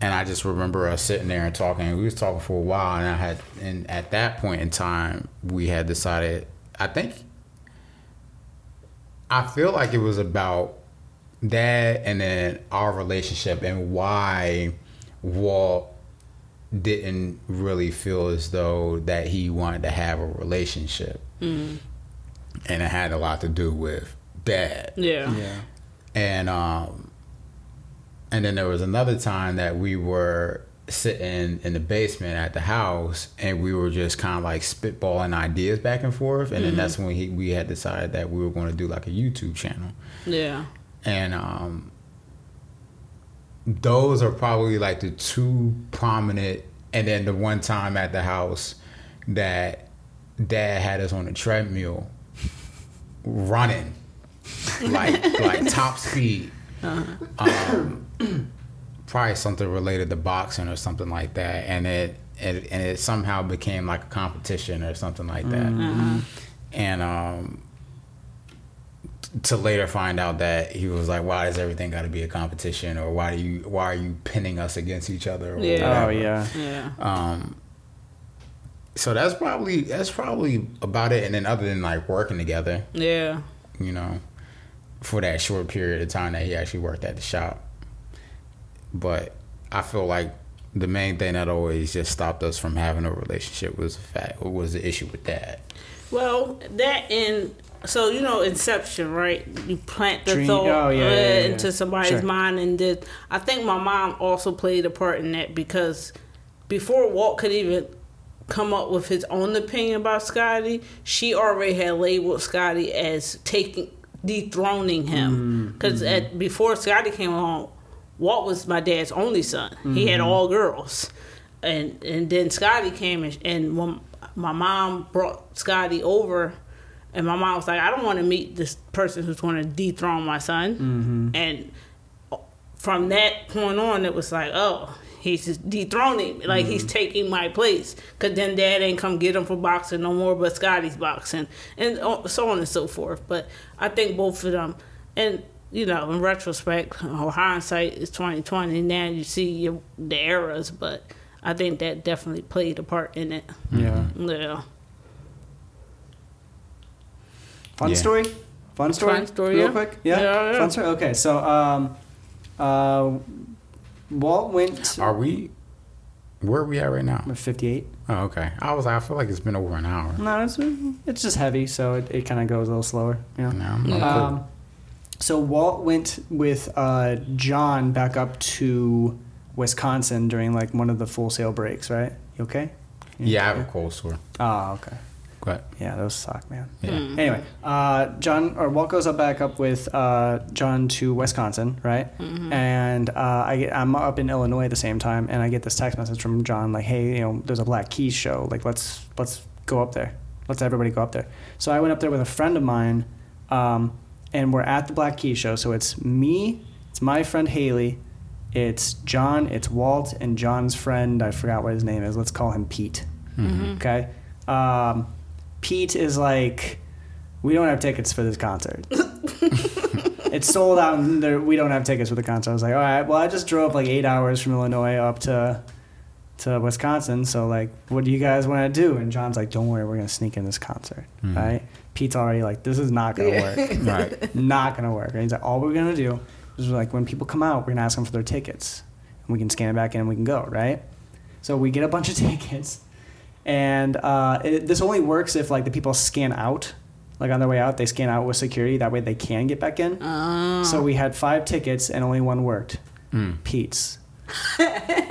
Speaker 2: and I just remember us sitting there and talking. We was talking for a while, and I had, and at that point in time, we had decided. I think. I feel like it was about that, and then our relationship, and why Walt didn't really feel as though that he wanted to have a relationship, and it had a lot to do with dad
Speaker 3: Yeah.
Speaker 1: Yeah.
Speaker 2: and um and then there was another time that we were sitting in the basement at the house and we were just kind of like spitballing ideas back and forth. And then that's when he, we had decided that we were going to do like a youtube channel.
Speaker 3: Yeah.
Speaker 2: and um those are probably like the two prominent and then the one time at the house that dad had us on a treadmill running. Like like top speed. Um probably something related to boxing or something like that and it, it and it somehow became like a competition or something like that and um to later find out that he was like, "Why does everything got to be a competition?" Or why do you why are you pinning us against each other? Or
Speaker 3: Yeah.
Speaker 1: Oh yeah.
Speaker 3: Yeah.
Speaker 2: Um. So that's probably that's probably about it. And then other than like working together,
Speaker 3: Yeah.
Speaker 2: you know, for that short period of time that he actually worked at the shop. But I feel like the main thing that always just stopped us from having a relationship was the fact what was the issue with that.
Speaker 3: Well, that and so you know Inception, right? You plant the
Speaker 1: Dream-
Speaker 3: thought
Speaker 1: oh, yeah,
Speaker 3: uh,
Speaker 1: yeah, yeah, yeah.
Speaker 3: into somebody's
Speaker 1: Sure.
Speaker 3: mind, and did I think my mom also played a part in that because before Walt could even come up with his own opinion about Scotty, she already had labeled Scotty as taking dethroning him because at before Scotty came along, Walt was my dad's only son. He had mm-hmm. all girls, and and then Scotty came and, and when my mom brought Scotty over, and my mom was like, I don't want to meet this person who's going to dethrone my son, mm-hmm. and uh, from that point on, it was like, oh, he's just dethroning me. Like, he's mm-hmm. taking my place. Because then dad ain't come get him for boxing no more, but Scotty's boxing. And uh, so on and so forth. But I think both of them, and, you know, in retrospect, or hindsight is 2020. Now you see your, the errors, but I think that definitely played a part in it.
Speaker 1: Yeah.
Speaker 3: Yeah.
Speaker 1: Fun
Speaker 2: Yeah.
Speaker 1: story. Fun story.
Speaker 3: Fun story,
Speaker 1: Real
Speaker 3: yeah.
Speaker 1: quick. Yeah.
Speaker 3: Yeah, yeah.
Speaker 1: Fun story. Okay. So um, uh, Walt went.
Speaker 2: Are we? Where are we at right now?
Speaker 1: I'm at 58.
Speaker 2: Oh, okay. I was. I feel like it's been over an hour.
Speaker 1: No, it's it's just heavy, so it, it kind of goes a little slower. You know.
Speaker 2: No, I'm, I'm cool.
Speaker 1: Um, so Walt went with uh, John back up to Wisconsin during like one of the Full Sail breaks, right? You okay?
Speaker 2: yeah, I have a cold sore.
Speaker 1: Oh, okay.
Speaker 2: But
Speaker 1: Yeah, those suck, man.
Speaker 2: yeah,
Speaker 1: Anyway, uh, John or Walt goes up back up with uh, John to Wisconsin, right? And uh, I get, I'm up in Illinois at the same time, and I get this text message from John like, "Hey, you know, there's a Black Keys show. Like, let's let's go up there. Let's everybody go up there." So I went up there with a friend of mine, um, and we're at the Black Key show. So it's me, It's my friend Haley. It's John. It's Walt and John's friend. I forgot what his name is. Let's call him Pete. Okay. Um, Pete is like, we don't have tickets for this concert. it's sold out, and there, we don't have tickets for the concert. I was like, all right. Well, I just drove like eight hours from Illinois up to to Wisconsin. So like, what do you guys want to do? And John's like, don't worry, we're gonna sneak in this concert, right? Pete's already like, this is not gonna work,
Speaker 2: Right.
Speaker 1: not gonna work. And he's like, all we're gonna do is like when people come out, we're gonna ask them for their tickets, and we can scan it back in and we can go, right? So we get a bunch of tickets, and uh, it, this only works if like the people scan out. Like on their way out, they scan out with security. That way they can get back in.
Speaker 3: Oh.
Speaker 1: So we had five tickets and only one worked.
Speaker 2: Mm.
Speaker 1: Pete's.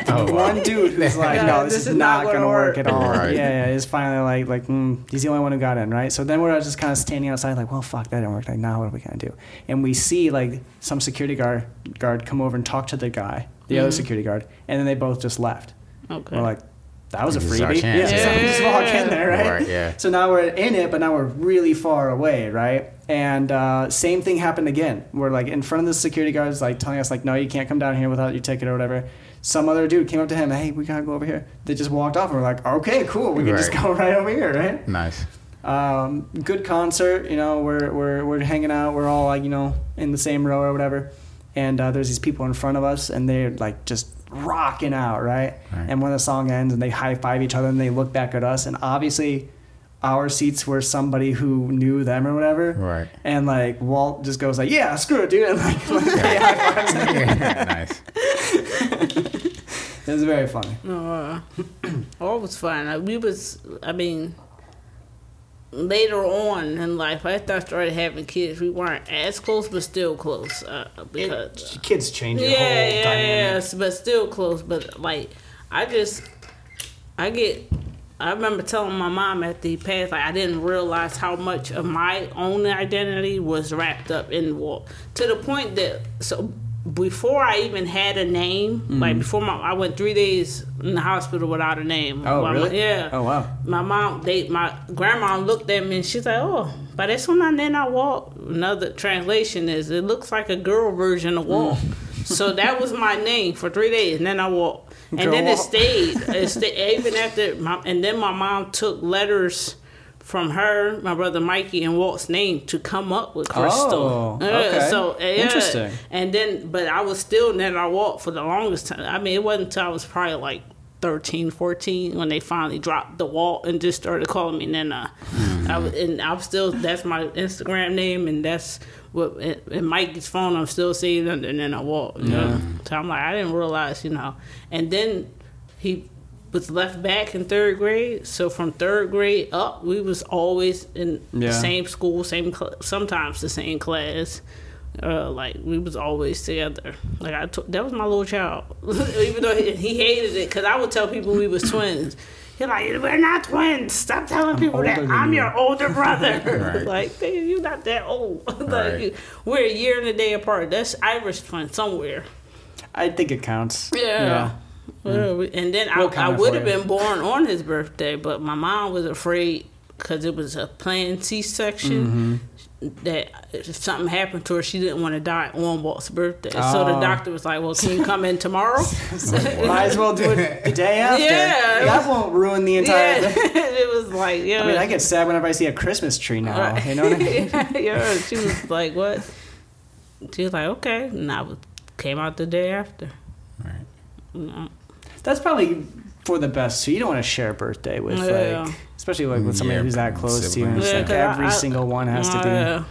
Speaker 2: Oh, wow.
Speaker 1: One dude who's like, no, this, is, not, gonna, work. at all.
Speaker 2: Right.
Speaker 1: Yeah, yeah. He's finally like, like, mm, he's the only one who got in, right? So then we're just kind of standing outside, like, well, fuck, that didn't work. Like, now what are we gonna do? And we see like some security guard guard come over and talk to the guy, the other security guard, and then they both just left.
Speaker 3: Okay.
Speaker 1: We're like, that was a
Speaker 2: This is our
Speaker 1: freebie.
Speaker 2: chance.
Speaker 1: Yeah, so we just walk in there, right?
Speaker 2: Right, yeah.
Speaker 1: So now we're in it, but now we're really far away, right? And uh, same thing happened again. We're like in front of the security guards, like telling us, like, no, you can't come down here without your ticket or whatever. Some other dude came up to him, hey, we gotta go over here. They just walked off, and we're like, okay, cool, we can just go right over here, right?
Speaker 2: Nice.
Speaker 1: Um, good concert, you know. We're we're we're hanging out. We're all like, you know, in the same row or whatever. And uh, there's these people in front of us, and they're like just rocking out, right?
Speaker 2: Right.
Speaker 1: And when the song ends, and they high five each other, and they look back at us, and obviously, our seats were somebody who knew them or whatever.
Speaker 2: Right.
Speaker 1: And like Walt just goes like, "Yeah, screw it, dude," and like, like they high fives.
Speaker 2: nice.
Speaker 1: It was very funny.
Speaker 3: Uh, all was fun. Uh, We was, I mean, later on in life, after I started having kids, we weren't as close, but still close. Uh, because
Speaker 1: Kids change your
Speaker 3: yeah,
Speaker 1: whole
Speaker 3: yeah,
Speaker 1: dynamic.
Speaker 3: yes, but still close. But like, I just, I get. I remember telling my mom at the past, like I didn't realize how much of my own identity was wrapped up in war To the point that so before I even had a name,
Speaker 1: Mm-hmm.
Speaker 3: like before my, I went three days in the hospital without a name.
Speaker 1: Oh,
Speaker 3: My-
Speaker 1: really?
Speaker 3: yeah.
Speaker 1: Oh, wow.
Speaker 3: My mom, they, my grandma looked at me and she's like, "Oh, but that's when I then I walk." Another translation is, "It looks like a girl version of Walt." so that was my name for three days, and then I walked, and
Speaker 1: Girl
Speaker 3: then it stayed. It stayed even after my, and then my mom took letters from her, my brother Mikey, and Walt's name to come up with Krystal.
Speaker 1: Oh,
Speaker 3: Yeah,
Speaker 1: okay.
Speaker 3: So uh.
Speaker 1: Interesting.
Speaker 3: And then, but I was still then I walked for the longest time. I mean, it wasn't until I was probably like 13, 14 when they finally dropped the Walt and just started calling me Nana. I was, and I'm still that's my Instagram name, and that's what in Mikey's phone. I'm still seeing under Nana Walt. You know? So I'm like, I didn't realize, you know. And then he was left back in third grade. So from third grade up, we was always in
Speaker 1: Yeah.
Speaker 3: the same school, same cl- sometimes the same class. Uh, like we was always together. Like I, t- that was my little child. Even though he, he hated it, cause I would tell people we was twins. He's like, we're not twins. Stop telling people that I'm
Speaker 1: you."
Speaker 3: your older brother.
Speaker 2: Right.
Speaker 3: like, "Nigga, you're not that old. like,
Speaker 2: Right.
Speaker 3: we're a year and a day apart. That's Irish twin somewhere.
Speaker 1: I think it counts.
Speaker 3: Yeah. Well, we- And then I, I would have been born on his birthday, but my mom was afraid because it was a planned C section.
Speaker 1: Mm-hmm.
Speaker 3: That if something happened to her, she didn't want to die on Walt's birthday. So the
Speaker 1: Oh.
Speaker 3: doctor was like, "Well, can you come in tomorrow?"
Speaker 1: Might as well do it the day after.
Speaker 3: Yeah.
Speaker 1: That won't ruin the entire
Speaker 3: yeah, it was like, yeah.
Speaker 1: I mean, I get sad whenever I see a Christmas tree now. You know what I mean?
Speaker 3: yeah, she was like, "What?" She was like, "Okay," and I came out the day after.
Speaker 2: Right.
Speaker 1: That's probably for the best. So you don't want to share a birthday with,
Speaker 3: Yeah.
Speaker 1: like, especially like with somebody
Speaker 2: Yeah,
Speaker 1: who's that close to you. And
Speaker 2: siblings.
Speaker 1: it's
Speaker 3: Yeah,
Speaker 1: like
Speaker 3: 'cause
Speaker 1: every
Speaker 3: I-
Speaker 1: single one has to be.
Speaker 3: Uh,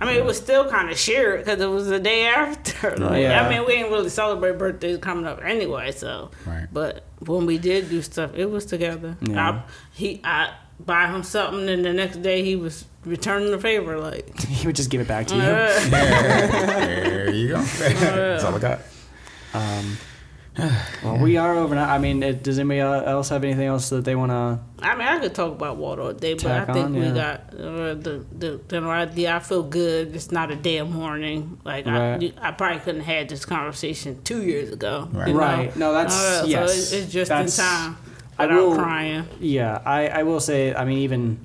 Speaker 3: I mean, it was still kind of shared because it was the day after. Like,
Speaker 1: Yeah.
Speaker 3: I mean, we didn't really celebrate birthdays coming up anyway. So,
Speaker 2: Right.
Speaker 3: but when we did do stuff, it was together.
Speaker 1: Yeah.
Speaker 3: I, he, I buy him something, and the next day he was returning the favor. Like,
Speaker 1: He would just give it back to you.
Speaker 3: uh,
Speaker 2: there you go. That's all I got.
Speaker 1: Um, well, we are over now. I mean, it, does anybody else have anything else that they want to?
Speaker 3: I mean, I could talk about water all day, but I think
Speaker 1: on,
Speaker 3: we
Speaker 1: yeah.
Speaker 3: got uh, the the general idea. I feel good. It's not a damn morning. Like
Speaker 1: Right.
Speaker 3: I, I probably couldn't have had this conversation two years ago.
Speaker 2: Right.
Speaker 3: you know?
Speaker 1: Right. No, that's-
Speaker 3: Uh,
Speaker 1: yes.
Speaker 3: So it's, it's just
Speaker 1: That's-
Speaker 3: in time
Speaker 1: I
Speaker 3: without
Speaker 1: will-
Speaker 3: crying.
Speaker 1: Yeah, I, I will say. I mean, even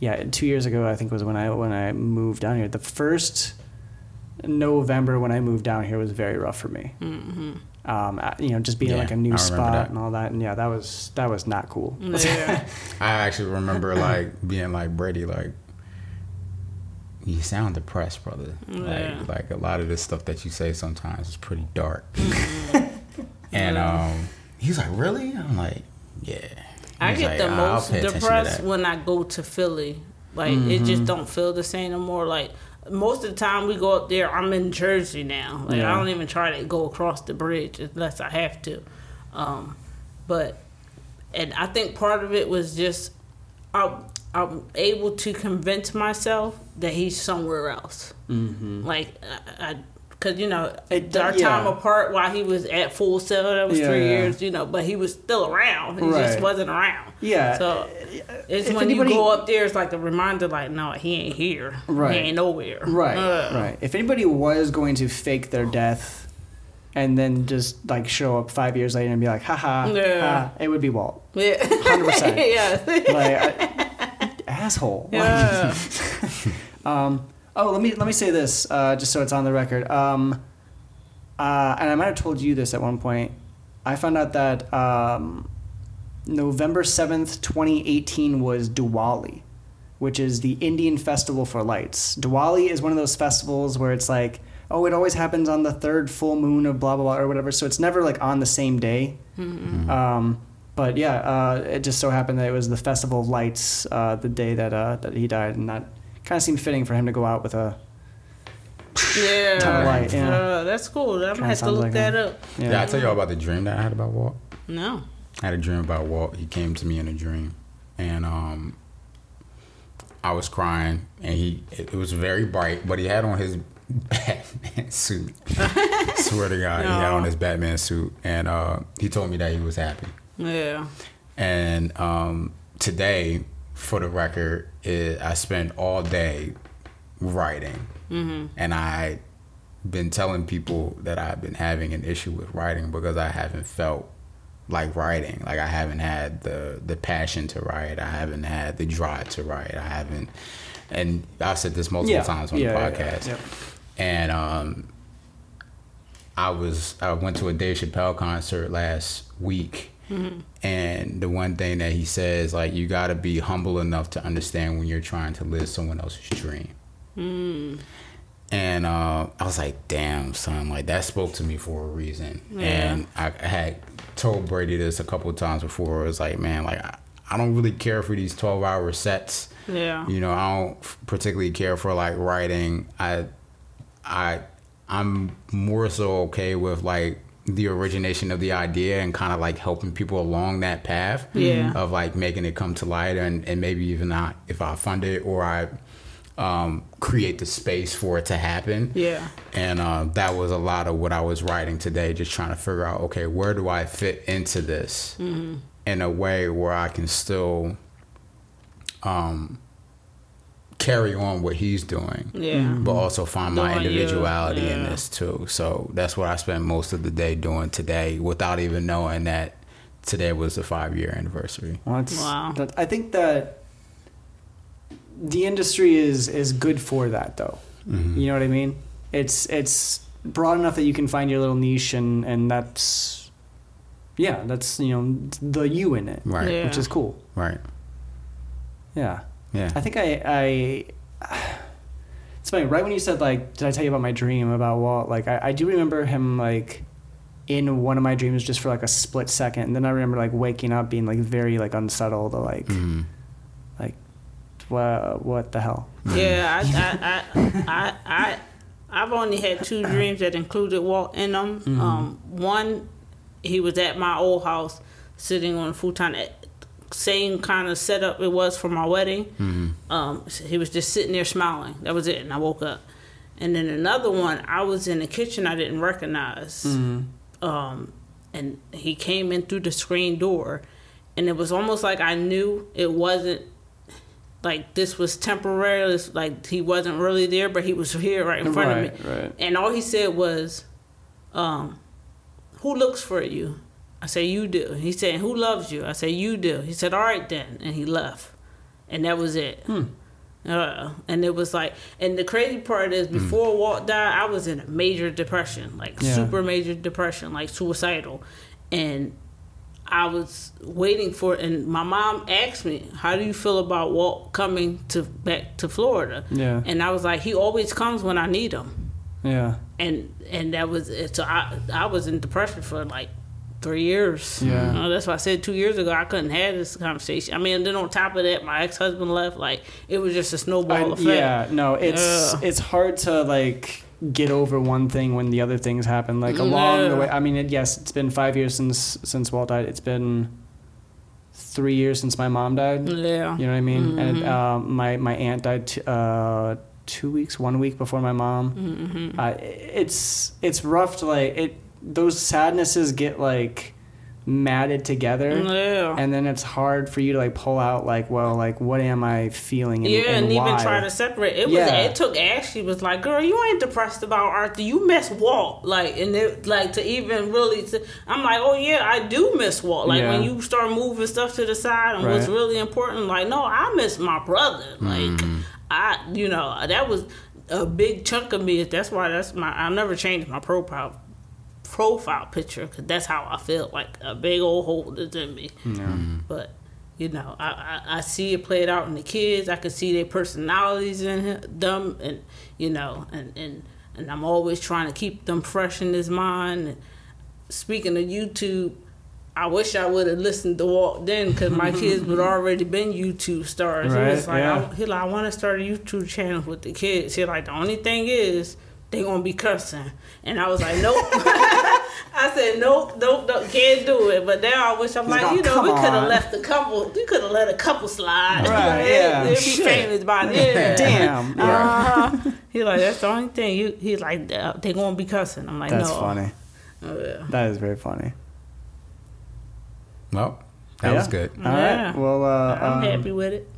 Speaker 1: yeah, two years ago, I think was when I when I moved down here. The first November when I moved down here was very rough for me. Mm-hmm. Um, uh, you know, just being
Speaker 2: Yeah,
Speaker 1: like a new spot
Speaker 2: that.
Speaker 1: and all that, and yeah, that was that was not cool.
Speaker 3: Yeah.
Speaker 2: I actually remember like being like Brady, like you sound depressed, brother.
Speaker 3: Yeah.
Speaker 2: Like like a lot of the stuff that you say sometimes is pretty dark.
Speaker 3: Mm-hmm.
Speaker 2: and um, he's like, really? I'm like, yeah.
Speaker 3: I get
Speaker 2: like,
Speaker 3: the
Speaker 2: "Ah, I'll
Speaker 3: most
Speaker 2: pay attention to
Speaker 3: depressed when I go to Philly. Like it just don't feel the same no more. Like most of the time we go up there, I'm in Jersey now. Like
Speaker 1: Yeah.
Speaker 3: I don't even try to go across the bridge unless I have to. Um, but and I think part of it was just I'm, I'm able to convince myself that he's somewhere else. Mm-hmm. Like I. I Cause you know
Speaker 1: It-
Speaker 3: our
Speaker 1: yeah.
Speaker 3: time apart while he was at Full Sail that was
Speaker 1: Yeah,
Speaker 3: three
Speaker 1: yeah.
Speaker 3: years you know but he was still around he
Speaker 1: Right.
Speaker 3: just wasn't around
Speaker 1: Yeah.
Speaker 3: so it's
Speaker 1: If
Speaker 3: when
Speaker 1: anybody-
Speaker 3: you go up there, it's like a reminder, like, no, he ain't here.
Speaker 1: Right.
Speaker 3: He ain't nowhere.
Speaker 1: Right, right. If anybody was going to fake their death and then just like show up five years later and be like, haha,
Speaker 3: Yeah.
Speaker 1: ha, it would be Walt.
Speaker 3: Yeah.
Speaker 1: 100%.
Speaker 3: yeah.
Speaker 1: Like, I, asshole.
Speaker 3: yeah.
Speaker 1: Um, oh, let me let me say this, uh, just so it's on the record. Um, uh, and I might have told you this at one point. I found out that um, November seventh, twenty eighteen, was Diwali, which is the Indian festival for lights. Diwali is one of those festivals where it's like, oh, it always happens on the third full moon of blah blah blah or whatever. So it's never like on the same day. Um, but yeah, uh, it just so happened that it was the festival of lights uh, the day that uh, that he died, and that kind of seemed fitting for him to go out with a
Speaker 3: Yeah.
Speaker 1: ton of light. Yeah,
Speaker 3: Uh, that's cool. I'm gonna have to look
Speaker 1: like
Speaker 3: that
Speaker 1: him.
Speaker 3: up.
Speaker 1: yeah.
Speaker 2: Did I tell you all about the dream that I had about Walt?
Speaker 3: No.
Speaker 2: I had a dream about Walt. He came to me in a dream, and um, I was crying, and he it, it was very bright, but he had on his Batman suit. Swear to God, he had on his Batman suit, and uh, he told me that he was happy.
Speaker 3: Yeah.
Speaker 2: And um, today, for the record, it, I spent all day writing, and I've been telling people that I've been having an issue with writing because I haven't felt like writing. Like I haven't had the the passion to write. I haven't had the drive to write. I haven't, and I've said this multiple
Speaker 1: Yeah.
Speaker 2: times on
Speaker 1: Yeah,
Speaker 2: the podcast.
Speaker 1: yeah.
Speaker 2: And um, I was I went to a Dave Chappelle concert last week, and the one thing that he says like you got to be humble enough to understand when you're trying to live someone else's dream. And uh, I was like, damn, son, like that spoke to me for a reason. And I had told Brady this a couple of times before. It was like, man, like I, I don't really care for these 12 hour sets.
Speaker 3: Yeah.
Speaker 2: You know, I don't particularly care for like writing. I, I, I'm more so okay with like the origination of the idea and kind of like helping people along that path
Speaker 3: Yeah.
Speaker 2: of like making it come to light and, and maybe even not if I fund it or I um, create the space for it to happen.
Speaker 3: Yeah.
Speaker 2: And uh, that was a lot of what I was writing today, just trying to figure out, okay, where do I fit into this in a way where I can still um, carry on what he's doing,
Speaker 3: Yeah.
Speaker 2: but also find my
Speaker 3: Doing you,
Speaker 2: individuality in this too. So that's what I spent most of the day doing today, without even knowing that today was the five year anniversary.
Speaker 1: Well,
Speaker 3: Wow.
Speaker 1: that- I think that the industry is is good for that, though.
Speaker 2: Mm-hmm.
Speaker 1: You know what I mean? It's it's broad enough that you can find your little niche, and and that's yeah, that's you know the you in it,
Speaker 2: Right.
Speaker 3: Yeah.
Speaker 1: which is cool.
Speaker 2: Right.
Speaker 1: Yeah,
Speaker 2: Yeah.
Speaker 1: I think I I. It's funny. Right when you said like, did I tell you about my dream about Walt? Like, I, I do remember him like in one of my dreams just for like a split second, and then I remember like waking up being like very like unsettled, or like
Speaker 2: Mhm.
Speaker 1: like what what the hell?
Speaker 3: Yeah, I, I, I, I, I, I've only had two dreams that included Walt in them.
Speaker 1: Mm-hmm.
Speaker 3: Um, one, he was at my old house, sitting on a futon, same kind of setup it was for my wedding.
Speaker 1: Mm-hmm.
Speaker 3: Um, he was just sitting there smiling. That was it, and I woke up. And then another one, I was in the kitchen I didn't recognize.
Speaker 1: Mm-hmm.
Speaker 3: Um, and he came in through the screen door, and it was almost like I knew it wasn't like this was temporary. It's like he wasn't really there, but he was here right in front
Speaker 1: Right,
Speaker 3: of me.
Speaker 1: right.
Speaker 3: And all he said was, um, "Who looks for you?" I said, "You do." He said, "Who loves you?" I said, "You do." He said, "All right then," and he left, and that was it.
Speaker 1: Hmm.
Speaker 3: Uh, and it was like, and the crazy part is, before Walt died, I was in a major depression, like
Speaker 1: Yeah.
Speaker 3: super major depression, like suicidal, and I was waiting for. And my mom asked me, "How do you feel about Walt coming to back to Florida?"
Speaker 1: Yeah.
Speaker 3: And I was like, "He always comes when I need him."
Speaker 1: Yeah.
Speaker 3: and and that was it. So I I was in depression for like three years.
Speaker 1: Yeah.
Speaker 3: You know, that's why I said two years ago I couldn't have this conversation. I mean, then on top of that, my ex husband left. Like it was just a snowball
Speaker 1: I-
Speaker 3: effect.
Speaker 1: yeah, no, it's
Speaker 3: Yeah.
Speaker 1: it's hard to like get over one thing when the other things happen. Like along the way, I mean, it, yes, it's been five years since since Walt died. It's been three years since my mom died.
Speaker 3: Yeah.
Speaker 1: You know what I mean? And
Speaker 3: Mm-hmm.
Speaker 1: um, my my aunt died t- uh, two weeks, one week before my mom.
Speaker 3: Mm-hmm.
Speaker 1: Uh, it's it's rough to like it. Those sadnesses get like matted together.
Speaker 3: Mm, yeah.
Speaker 1: And then it's hard for you to like pull out like, well, like what am I feeling and,
Speaker 3: yeah, and, even
Speaker 1: why?
Speaker 3: try to separate. It was.
Speaker 1: Yeah.
Speaker 3: It took Ashley was like, "Girl, you ain't depressed about Arthur. You miss Walt." Like, and it like to even really. To, I'm like, "Oh yeah, I do miss Walt." Like
Speaker 1: Yeah.
Speaker 3: when you start moving stuff to the side and what's really important. Like, no, I miss my brother. Like, mm. I, you know, that was a big chunk of me. That's why that's my. I never changed my profile profile picture because that's how I feel. Like a big old hole is in me. Mm-hmm. But you know, I, I, I see it played out in the kids. I can see their personalities in them, and you know, and, and and I'm always trying to keep them fresh in his mind. And speaking of YouTube, I wish I would have listened to Walt then because my kids would already been YouTube stars. he was
Speaker 1: Right,
Speaker 3: like,
Speaker 1: yeah.
Speaker 3: I, he like, I want to start a YouTube channel with the kids. He like, the only thing is they gonna be cussing, and I was like, nope. I said, nope, nope, nope, can't do it. But now I wish I'm like,
Speaker 1: like,
Speaker 3: you know,
Speaker 1: "Oh,
Speaker 3: we could have left a couple. We could have let a couple slide.
Speaker 1: Right,
Speaker 3: They-
Speaker 1: yeah.
Speaker 3: They'd be
Speaker 1: Shit.
Speaker 3: famous by then.
Speaker 1: Damn. Yeah.
Speaker 3: Uh-huh. He like that's the only thing. You he's like uh, they gonna be cussing. I'm like
Speaker 1: That's
Speaker 3: no.
Speaker 1: funny.
Speaker 3: Oh, yeah.
Speaker 1: That is very funny.
Speaker 2: Well, that
Speaker 1: Yeah.
Speaker 2: was good.
Speaker 1: All right.
Speaker 3: Yeah.
Speaker 1: Well, uh,
Speaker 3: I'm
Speaker 1: um,
Speaker 3: happy with it.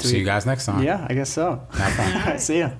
Speaker 2: See you guys next time.
Speaker 1: Yeah, I guess so.
Speaker 2: Have fun.
Speaker 1: See ya.